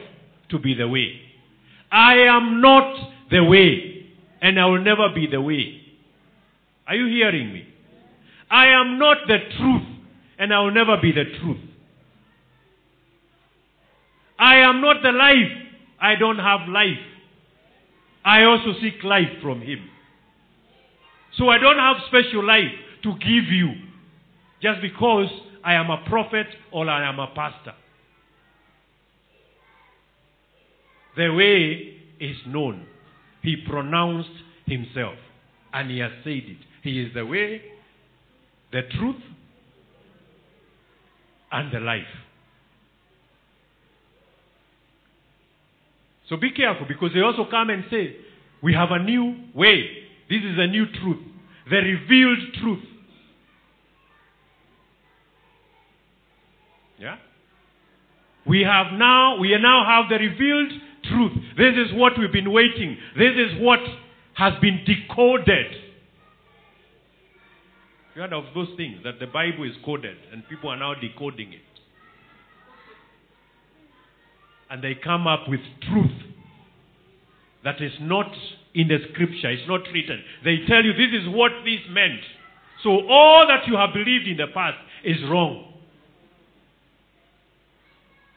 to be the way. I am not the way, and I will never be the way. Are you hearing me? I am not the truth, and I will never be the truth. I am not the life. I don't have life. I also seek life from Him. So I don't have special life to give you just because I am a prophet or I am a pastor. The way is known. He pronounced Himself and He has said it. He is the way, the truth, and the life. So be careful because they also come and say, We have a new way. This is a new truth, the revealed truth. Yeah? We have now, we now have the revealed truth. This is what we've been waiting. This is what has been decoded. You heard of those things that the Bible is coded and people are now decoding it. And they come up with truth that is not in the scripture, it's not written. They tell you this is what this meant. So all that you have believed in the past is wrong.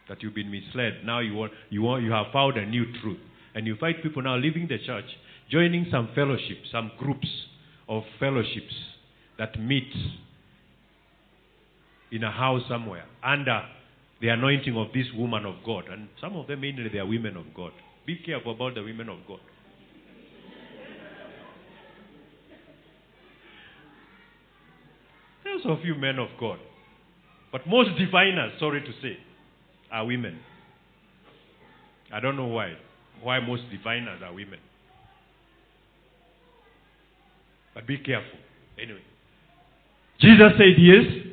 That you've been misled. Now you want, you want you have found a new truth. And you find people now leaving the church, joining some fellowships, some groups of fellowships that meet in a house somewhere under the anointing of this woman of God. And some of them mainly they are women of God. Be careful about the women of God. There's a few men of God. But most diviners, sorry to say, are women. I don't know why. Why most diviners are women. But be careful. Anyway. Jesus said he is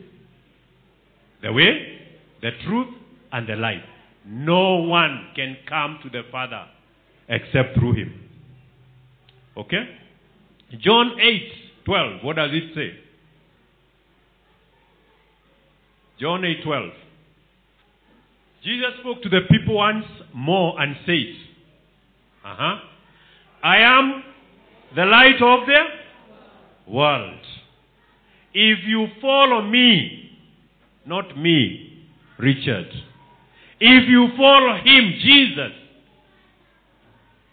the way, the truth, and the life. No one can come to the Father except through him. Okay? John 8 12. What does it say? John 8 12. Jesus spoke to the people once more and said, uh-huh, I am the light of the world. If you follow me, not me, Richard, if you follow him, Jesus,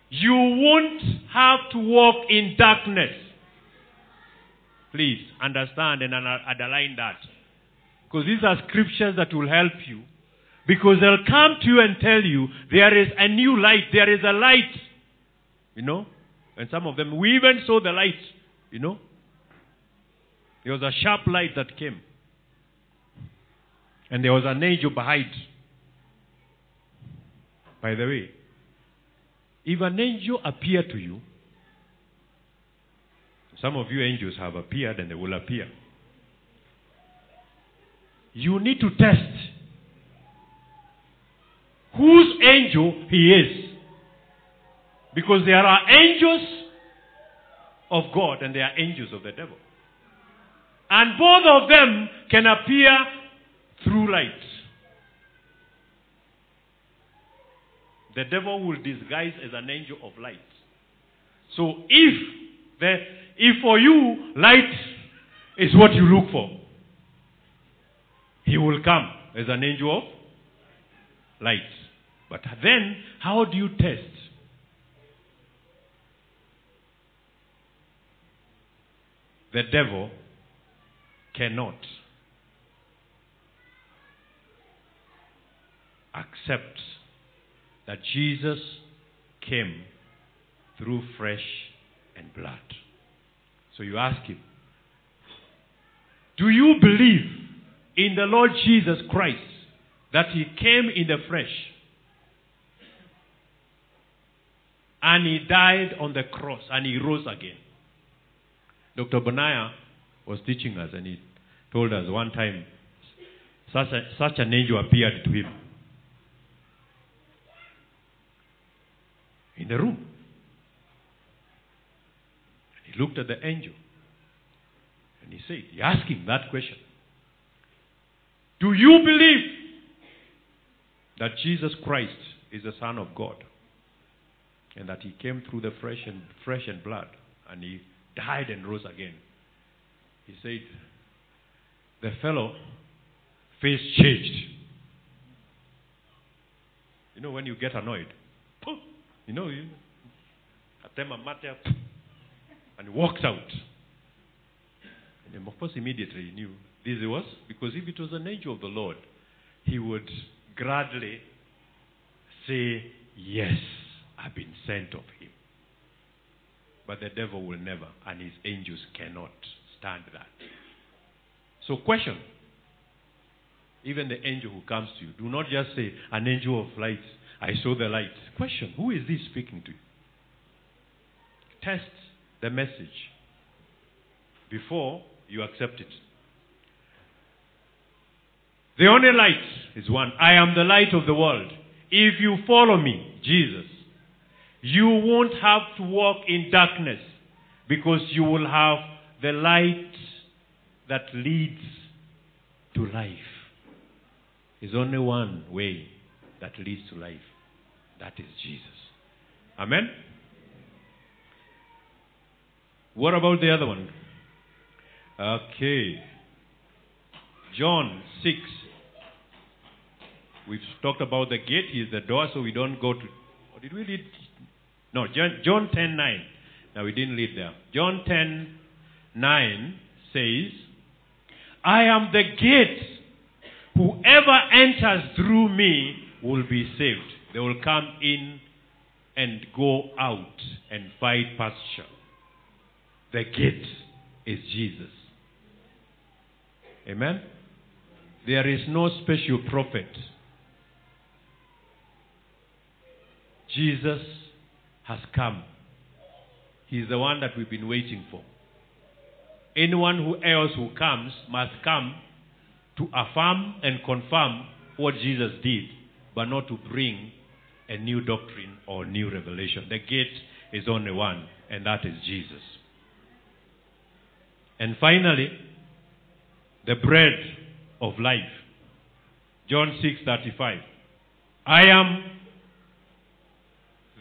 you won't have to walk in darkness. Please understand and underline that. Because these are scriptures that will help you. Because they'll come to you and tell you there is a new light, there is a light. You know? And some of them, we even saw the light. You know? There was a sharp light that came. And there was an angel behind. By the way, if an angel appear to you, some of you angels have appeared and they will appear. You need to test whose angel he is. Because there are angels of God and there are angels of the devil. And both of them can appear through light. The devil will disguise as an angel of light. So if the if for you light is what you look for, he will come as an angel of light. But then how do you test? The devil cannot accept that Jesus came through flesh and blood. So you ask him, Do you believe in the Lord Jesus Christ that he came in the flesh and he died on the cross and he rose again? Dr. Bonaya was teaching us and he told us one time such, a, such an angel appeared to him in the room. He looked at the angel and he said, he asked him that question Do you believe that Jesus Christ is the Son of God and that he came through the flesh and, and blood and he died and rose again? He said, The fellow face changed. You know, when you get annoyed, you know, you mate, poof, and he walks out. And of course, immediately he knew this was because if it was an angel of the Lord, he would gladly say, Yes, I've been sent of him. But the devil will never, and his angels cannot stand that. So, question. Even the angel who comes to you, do not just say, An angel of light, I saw the light. Question Who is this speaking to you? Test the message before you accept it. The only light is one. I am the light of the world. If you follow me, Jesus, you won't have to walk in darkness because you will have the light that leads to life. There's only one way that leads to life. That is Jesus. Amen? What about the other one? Okay. John 6. We've talked about the gate. Is the door, so we don't go to. Or did we read? No, John, John 10 9. Now, we didn't read there. John 10 9 says, I am the gate. Whoever enters through me will be saved. They will come in and go out and find pasture. The gate is Jesus. Amen? There is no special prophet. Jesus has come. He's the one that we've been waiting for. Anyone who else who comes must come to affirm and confirm what Jesus did, but not to bring a new doctrine or new revelation. The gate is only one, and that is Jesus. And finally, the bread of life. John 6:35. I am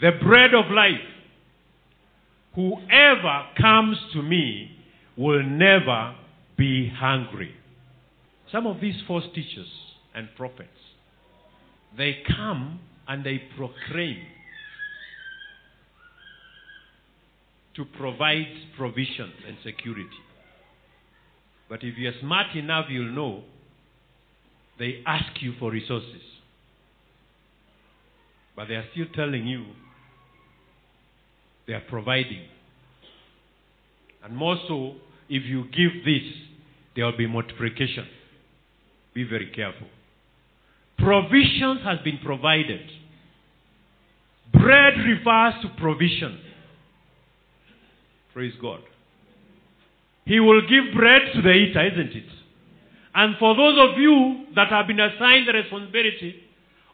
the bread of life. Whoever comes to me will never be hungry. Some of these false teachers and prophets, they come and they proclaim to provide provisions and security. But if you're smart enough, you'll know they ask you for resources. But they are still telling you they are providing. And more so, if you give this, there will be multiplication. Be very careful. Provisions has been provided. Bread refers to provision. Praise God. He will give bread to the eater, isn't it? And for those of you that have been assigned the responsibility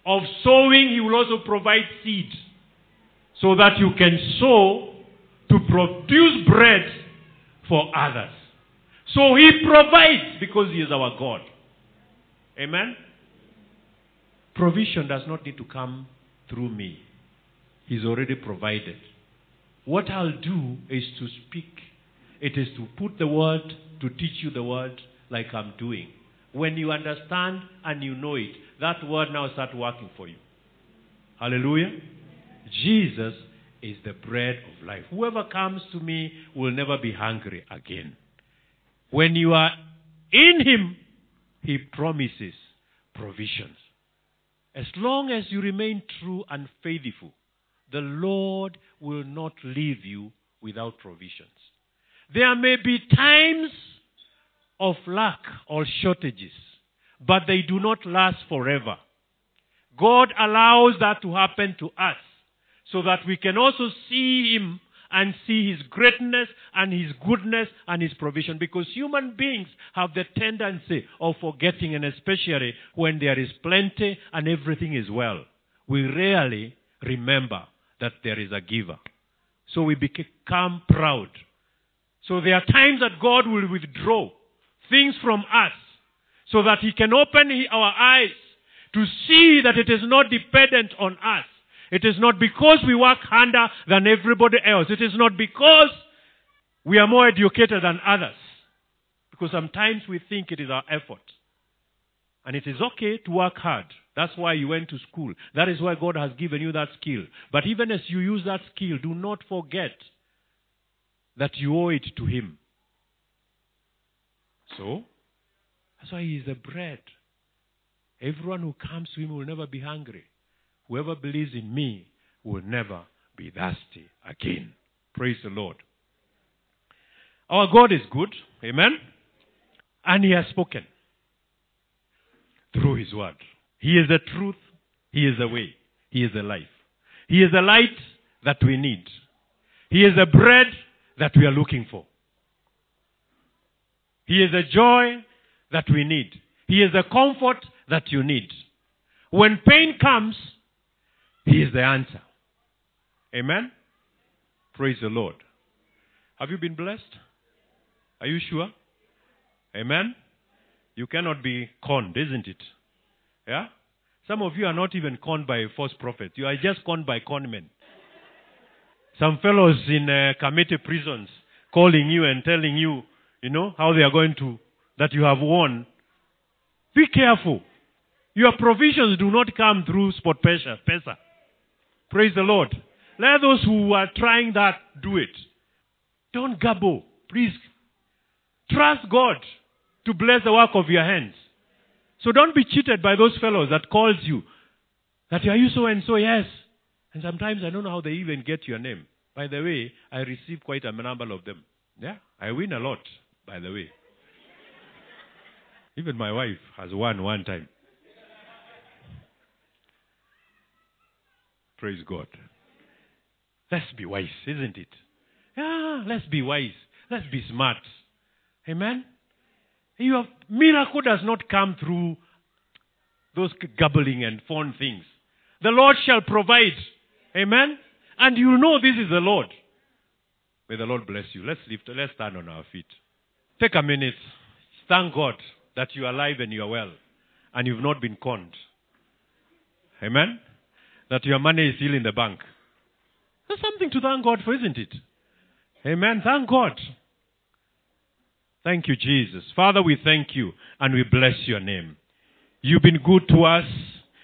of sowing, He will also provide seed so that you can sow to produce bread for others. So He provides because He is our God. Amen? Provision does not need to come through me, He's already provided. What I'll do is to speak. It is to put the word, to teach you the word like I'm doing. When you understand and you know it, that word now start working for you. Hallelujah. Jesus is the bread of life. Whoever comes to me will never be hungry again. When you are in him, he promises provisions. As long as you remain true and faithful, the Lord will not leave you without provisions. There may be times of lack or shortages, but they do not last forever. God allows that to happen to us so that we can also see Him and see His greatness and His goodness and His provision. Because human beings have the tendency of forgetting, and especially when there is plenty and everything is well. We rarely remember that there is a giver. So we become proud. So there are times that God will withdraw things from us so that He can open our eyes to see that it is not dependent on us. It is not because we work harder than everybody else. It is not because we are more educated than others. Because sometimes we think it is our effort. And it is okay to work hard. That's why you went to school. That is why God has given you that skill. But even as you use that skill, do not forget that you owe it to Him. So, that's why He is the bread. Everyone who comes to Him will never be hungry. Whoever believes in me will never be thirsty again. Praise the Lord. Our God is good. Amen. And He has spoken through His word. He is the truth. He is the way. He is the life. He is the light that we need. He is the bread that we are looking for. He is the joy that we need. He is the comfort that you need. When pain comes, He is the answer. Amen? Praise the Lord. Have you been blessed? Are you sure? Amen? You cannot be conned, isn't it? Yeah? Some of you are not even conned by false prophets. You are just conned by con men. Some fellows in uh, prisons calling you and telling you, you know, how they are going to, that you have won. Be careful. Your provisions do not come through sport pressure, pesa. Praise the Lord. Let those who are trying that do it. Don't gabble. Please. Trust God to bless the work of your hands. So don't be cheated by those fellows that calls you. That are you so and so? Yes. And sometimes I don't know how they even get your name. By the way, I receive quite a number of them. Yeah, I win a lot, by the way. Even my wife has won one time. Praise God. Let's be wise, isn't it? Yeah, let's be wise. Let's be smart. Amen? Your miracle does not come through those gabbling and fond things. The Lord shall provide. Amen? And you know this is the Lord. May the Lord bless you. Let's lift, let's stand on our feet. Take a minute. Thank God that you are alive and you are well. And you've not been conned. Amen? That your money is still in the bank. There's something to thank God for, isn't it? Amen. Thank God. Thank you, Jesus. Father, we thank you and we bless your name. You've been good to us.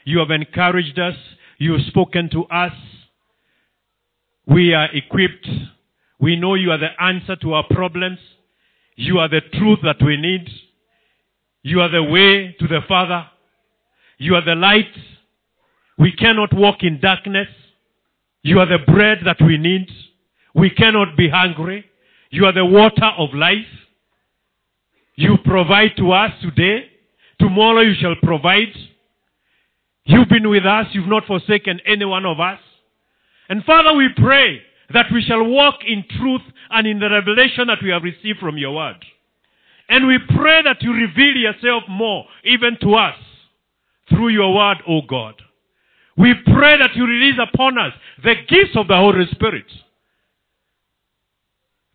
You have encouraged us. You have spoken to us. We are equipped. We know you are the answer to our problems. You are the truth that we need. You are the way to the Father. You are the light. We cannot walk in darkness. You are the bread that we need. We cannot be hungry. You are the water of life. You provide to us today. Tomorrow you shall provide. You've been with us. You've not forsaken any one of us. And Father, we pray that we shall walk in truth and in the revelation that we have received from your word. And we pray that you reveal yourself more, even to us, through your word, O God. We pray that you release upon us the gifts of the Holy Spirit.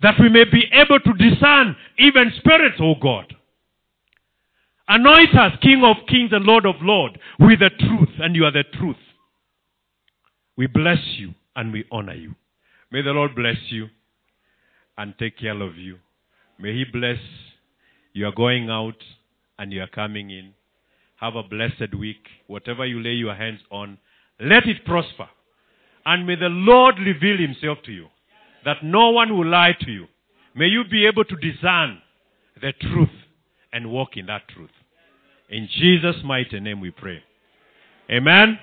That we may be able to discern even spirits, O God. Anoint us, King of kings and Lord of lords, with the truth, and you are the truth. We bless you and we honor you. May the Lord bless you and take care of you. May He bless you are going out and you are coming in. Have a blessed week. Whatever you lay your hands on, let it prosper. And may the Lord reveal Himself to you, that no one will lie to you. May you be able to discern the truth and walk in that truth. In Jesus' mighty name we pray. Amen.